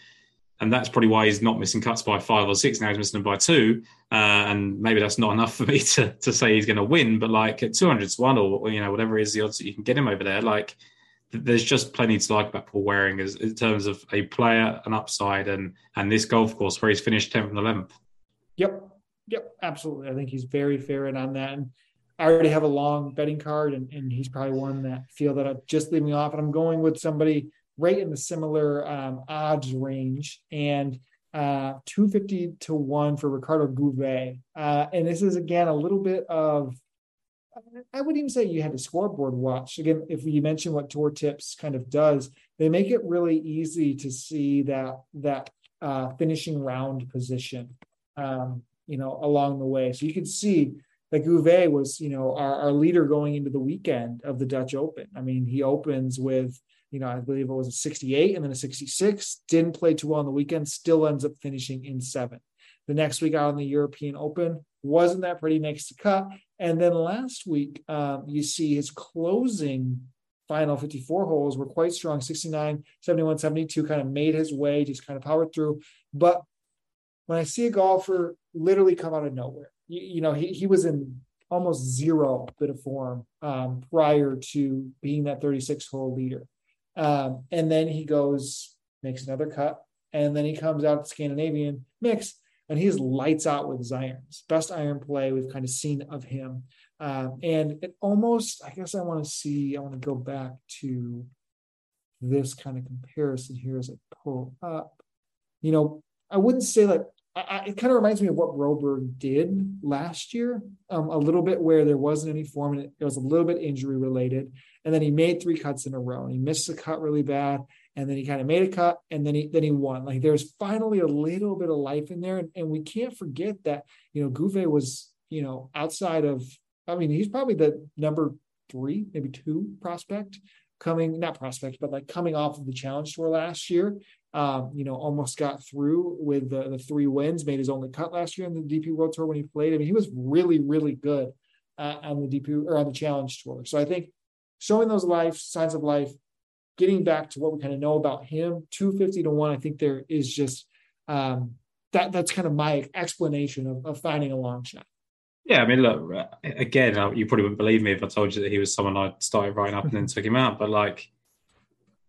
and that's probably why he's not missing cuts by five or six now. He's missing them by two, uh, and maybe that's not enough [laughs] for me to to say he's going to win. But like at two hundred to one, or you know whatever is the odds that you can get him over there, like there's just plenty to like about Paul Waring as in terms of a player, an upside, and and this golf course where he's finished tenth and eleventh. Yep, yep, absolutely. I think he's very fair in on that. And I already have a long betting card, and, and he's probably one that feel that I'm just leaving off. And I'm going with somebody right in the similar um, odds range and uh, 250 to 1 for Ricardo Gouveia. Uh, and this is, again, a little bit of, I wouldn't even say you had a scoreboard watch. Again, if you mention what Tour Tips kind of does, they make it really easy to see that, that uh, finishing round position, um, you know, along the way. So you can see that Gouveia was, you know, our, our leader going into the weekend of the Dutch Open. I mean, he opens with you know, I believe it was a 68 and then a 66. Didn't play too well on the weekend, still ends up finishing in seven. The next week out on the European Open, wasn't that pretty next to cut. And then last week, um, you see his closing final 54 holes were quite strong 69, 71, 72, kind of made his way, just kind of powered through. But when I see a golfer literally come out of nowhere, you, you know, he, he was in almost zero bit of form um, prior to being that 36 hole leader. Um, and then he goes, makes another cut, and then he comes out to Scandinavian mix, and he's lights out with his irons. Best iron play we've kind of seen of him. Um, and it almost, I guess I want to see, I want to go back to this kind of comparison here as I pull up. You know, I wouldn't say like I, it kind of reminds me of what Broberg did last year, um, a little bit where there wasn't any form and it, it, was a little bit injury related. And then he made three cuts in a row and he missed a cut really bad. And then he kind of made a cut and then he then he won. Like there's finally a little bit of life in there. And, and we can't forget that, you know, Gouveia was, you know, outside of, I mean, he's probably the number three, maybe two prospect coming, not prospect, but like coming off of the challenge tour last year um, you know, almost got through with the, the, three wins, made his only cut last year on the DP World Tour when he played. I mean, he was really, really good uh, on the DP or on the Challenge Tour. So I think showing those life signs of life, getting back to what we kind of know about him, 250 to one, I think there is just um, that. That's kind of my explanation of, of finding a long shot. Yeah, I mean, look, again, uh, you probably wouldn't believe me if I told you that he was someone I started writing up and then took him out. But like,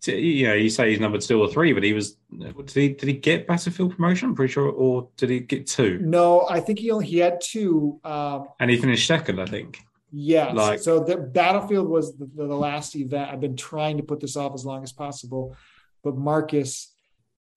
you know, you say he's number two or three, but he was. Did he did he get Battlefield promotion? I'm pretty sure, or did he get two? No, I think he only he had two. Um, and he finished second, I think. Yeah. Like, so the Battlefield was the, the, last event. I've been trying to put this off as long as possible, but Marcus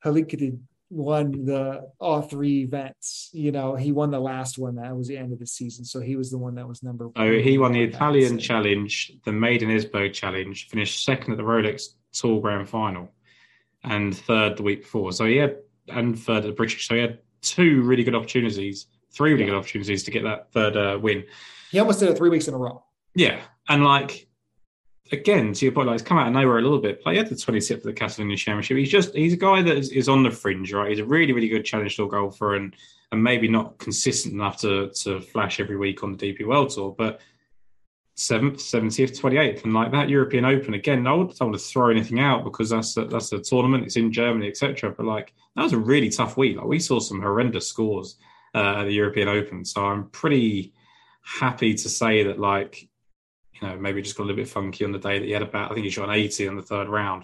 Helligkilde won the all three events. You know, he won the last one. That was the end of the season. So he was the one that was number. Oh, he won the Italian Challenge, the Made in Esbjerg Challenge, finished second at the Rolex Tour Grand Final, and third the week before. So he had and third at the British. So he had two really good opportunities, three really yeah. good opportunities to get that third uh, win. He almost did it three weeks in a row. Yeah, and like again to your point, like he's come out of nowhere a little bit. But he had the 26th of the Catalonia Championship. He's just he's a guy that is, is on the fringe, right? He's a really really good Challenge Tour golfer and and maybe not consistent enough to to flash every week on the DP World Tour, but seventh, seventieth, twenty eighth, and like that European Open again. I don't want to throw anything out because that's a, that's a tournament. It's in Germany, etc. But like that was a really tough week. Like we saw some horrendous scores uh, at the European Open, so I'm pretty happy to say that like you know maybe just got a little bit funky on the day that he had about. I think he shot an eighty on the third round.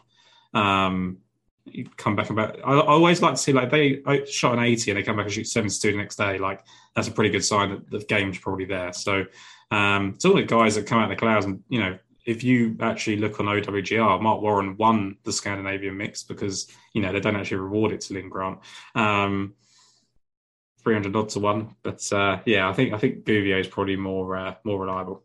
Um, you come back about. I, I, always like to see like they shot an eighty and they come back and shoot seventy two the next day. Like that's a pretty good sign that the game's probably there. So um, it's all the guys that come out of the clouds, and you know, if you actually look on OWGR, Marc Warren won the Scandinavian mix because you know they don't actually reward it to Linn Grant. Um, 300 odds to one, but uh, yeah, I think I think Gouveia is probably more uh, more reliable.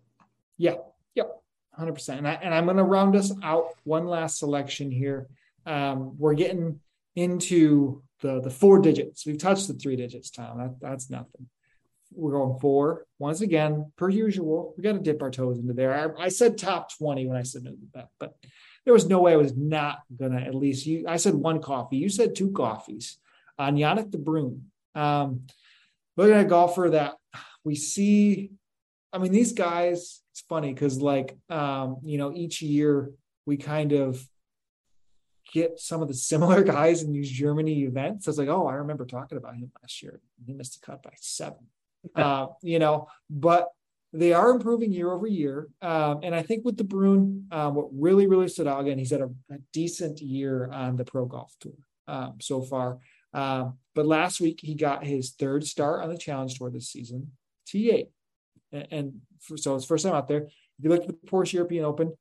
Yeah, yep, hundred percent. And, I, and I'm going to round us out one last selection here. Um, we're getting into the the four digits. We've touched the three digits, Tom. That, that's nothing. We're going four once again per usual. We got to dip our toes into there. I, I, said top 20 when i submitted that but there was no way i was not gonna at least you i said one coffee. You said two coffees. On Jannik de Bruyn um looking at a golfer that we see i mean these guys it's funny because like um you know each year we kind of get some of the similar [laughs] guys in these Germany events. I was like, oh, I remember talking about him last year. He missed a cut by seven. [laughs] uh, you know, but they are improving year over year. Um, and I think with de Bruyn, um, what really, really stood out again, he's had a, a decent year on the Pro Golf Tour um, so far. Um, but last week he got his third start on the Challenge Tour this season, T8. And, and for, so it's first time out there. If you look at the Porsche European Open,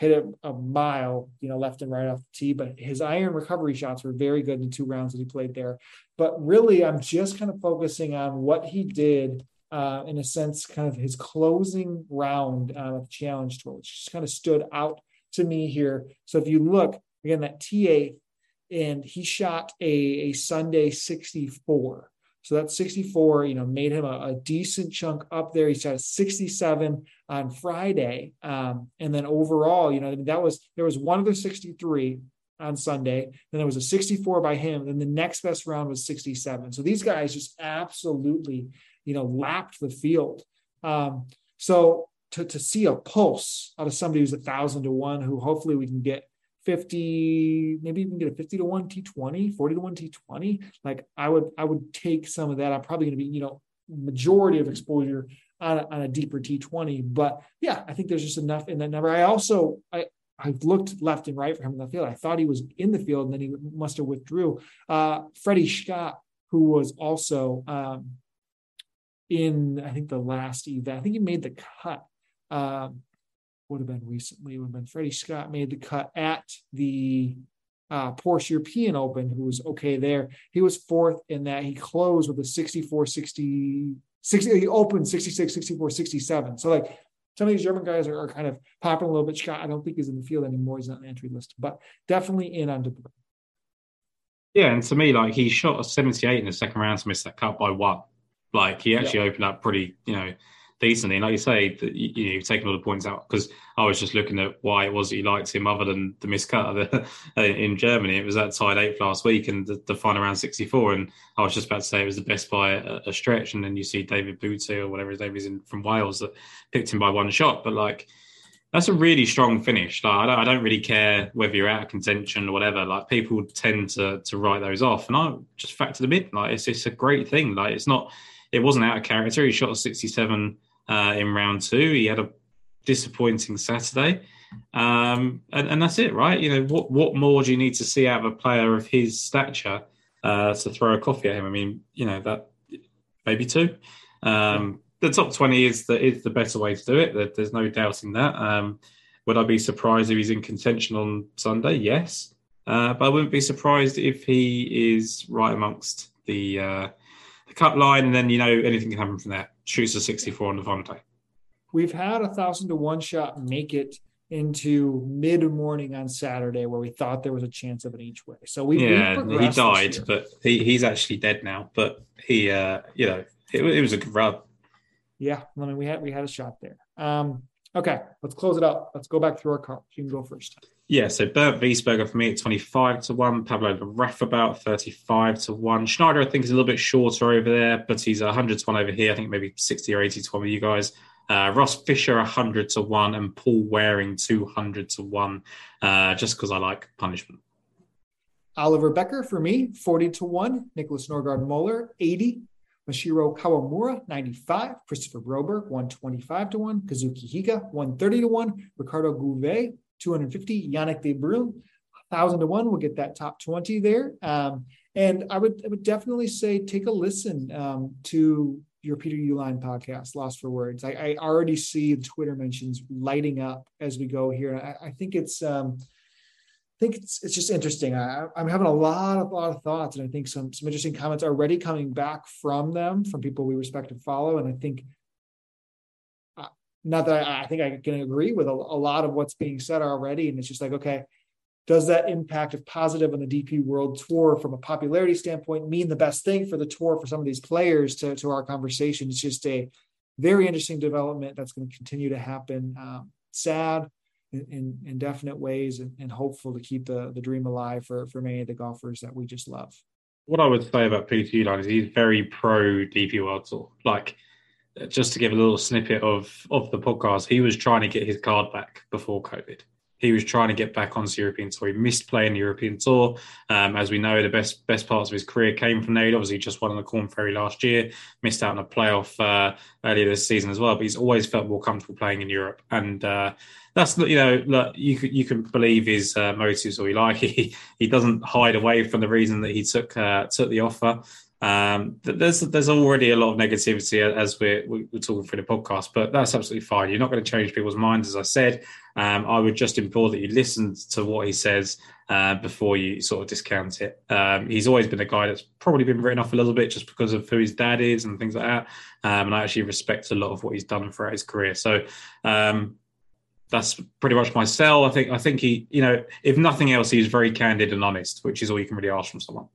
hit it a mile, you know, left and right off the tee. But his iron recovery shots were very good in the two rounds that he played there. But really, I'm just kind of focusing on what he did uh, in a sense, kind of his closing round uh, of the challenge tour, which just kind of stood out to me here. So if you look again, that T8, and he shot a, a Sunday 64. So that 64, you know, made him a, a, decent chunk up there. He shot a 67 on Friday. Um, and then overall, you know, that was there was one other 63 on Sunday. Then there was a 64 by him. Then the next best round was 67. So these guys just absolutely you know, lapped the field. Um, so to, to see a pulse out of somebody who's a thousand to one, who hopefully we can get 50, maybe even get a 50 to one T20, 40 to one T20. Like I would, I would take some of that. I'm probably going to be, you know, majority of exposure on a, on a deeper T20. But yeah, I think there's just enough in that number. I also, I, I've looked left and right for him in the field. I thought he was in the field and then he must have withdrew. Uh, Freddy Schott, who was also um, in I think the last event. I think he made the cut. Um, would have been recently. Would have been Freddy Schott made the cut at the uh, Porsche European Open, who was okay there. He was fourth in that. He closed with a 64 60, 60 he opened 66, 64, 67. So, like, some of these German guys are, are kind of popping a little bit. Schott, I don't think he's in the field anymore. He's not on the entry list, but definitely in on Dublin. Yeah, and to me, like, he shot a 78 in the second round to miss that cut by one. Like he actually opened up pretty, you know, decently. Like you say, you, you taken all the points out because I was just looking at why it was that you liked him, other than the miscut [laughs] uh, in Germany. It was that tied eighth last week and the, the final round 64. And I was just about to say it was the best by a, a stretch. And then you see David Boote or whatever his name is in, from Wales that picked him by one shot. But like, that's a really strong finish. Like, I don't, I don't, really care whether you're out of contention or whatever. Like people tend to to write those off, and I just factor them in. Like it's it's a great thing. Like it's not it wasn't out of character. He shot a 67 uh, in round two. He had a disappointing Saturday. Um, and, and, that's it, right? You know, what, what more do you need to see out of a player of his stature uh, to throw a coffee at him? I mean, you know, that maybe two. Um, the top 20 is the, is the better way to do it. There's no doubting that. Um, would I be surprised if he's in contention on Sunday? Yes. Uh, but I wouldn't be surprised if he is right amongst the uh, the cut line, and then you know anything can happen from there. Shoots a 64 on the final day. We've had a thousand to one shot make it into mid morning on Saturday where we thought there was a chance of an each way. So we yeah he died, but he, he's actually dead now. But he uh you know it, it was a good run. Yeah, I mean we had we had a shot there. Um okay, let's close it up. Let's go back through our cards. You can go first. Yeah, so Bernd Wiesberger for me at 25 to 1, Pablo Larrazábal about 35 to 1. Schneider, I think, is a little bit shorter over there, but he's 100 to 1 over here. I think maybe 60 or 80 to 1 with you guys. Uh, Ross Fisher 100 to 1 and Paul Waring 200 to 1, uh, just because I like punishment. Oliver Bekker for me, 40 to 1. Niklas Norgaard Moller, 80. Masahiro Kawamura, 95. Christopher Broberg, 125 to 1. Kazuki Higa, 130 to 1. Ricardo Gouveia, 250. Jannik de Bruyn, 1,000 to 1 We'll get that top 20 there. Um, and I would, I would definitely say take a listen um, to your Peter Uihlein podcast, Lost for Words. I, I, already see the Twitter mentions lighting up as we go here. I, I think it's um, think it's it's just interesting. I, am having a lot of lot of thoughts, and I think some some interesting comments already coming back from them from people we respect and follow. And I think not that I, I think I can agree with a, a, lot of what's being said already. And it's just like, okay, does that impact of positive on the DP World Tour from a popularity standpoint mean the best thing for the tour for some of these players to, to our conversation? It's just a very interesting development that's going to continue to happen. Um, sad in, in, in, definite ways and, and hopeful to keep the, the dream alive for, for many of the golfers that we just love. What I would say about Peter Uihlein is he's very pro DP World Tour. Like, just to give a little snippet of of the podcast, he was trying to get his card back before COVID. he was trying to get back onto European tour. He missed playing the European tour. Um, as we know, the best best parts of his career came from there. He obviously just won on the Corn Ferry last year, missed out on a playoff uh, earlier this season as well. But he's always felt more comfortable playing in Europe, and uh, that's you know look, you you can believe his uh, motives or you like. [laughs] He he doesn't hide away from the reason that he took uh, took the offer. Um, there's there's already a lot of negativity as we're we're talking through the podcast, but that's absolutely fine. You're not going to change people's minds, as I said. Um, I would just implore that you listen to what he says uh, before you sort of discount it. Um, he's always been a guy that's probably been written off a little bit just because of who his dad is and things like that. Um, and I actually respect a lot of what he's done throughout his career. So um, that's pretty much my sell. I think I think he, you know, if nothing else, he's very candid and honest, which is all you can really ask from someone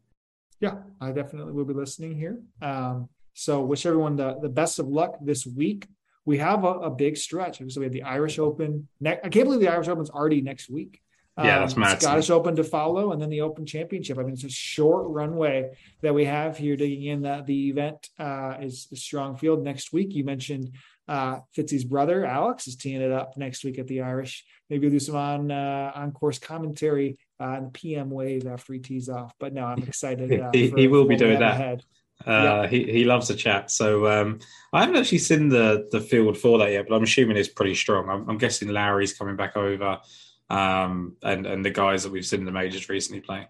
yeah, I definitely will be listening here. Um, so wish everyone the, the best of luck this week. We have a, a big stretch. So we have the Irish Open. Ne- I can't believe the Irish Open's already next week. Yeah, that's um, mad. Scottish Open to follow, and then the Open Championship. I mean, it's a short runway that we have here. Digging in that the event uh, is a strong field next week. You mentioned uh, Fitzy's brother Alex is teeing it up next week at the Irish. Maybe we'll do some on uh, on course commentary uh, the PM wave after he tees off. But no, I'm excited. [laughs] Uh, he, for, he will be doing that. Uh, he he loves a chat. So um, I haven't actually seen the the field for that yet, but I'm assuming it's pretty strong. I'm, I'm guessing Lowry's coming back over, um, and and the guys that we've seen in the majors recently playing.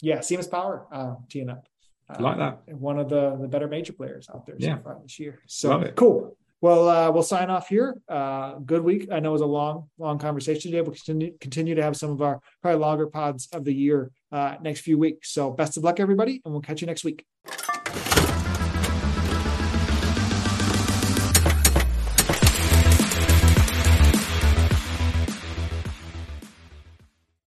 Yeah, Seamus Power uh, teeing up. Uh, like that. One of the the better major players out there yeah. so far this year. So cool. Well, uh, we'll sign off here. Uh, good week. I know it was a long, long conversation today. We'll continue, continue to have some of our probably longer pods of the year uh, next few weeks. So best of luck, everybody, and we'll catch you next week.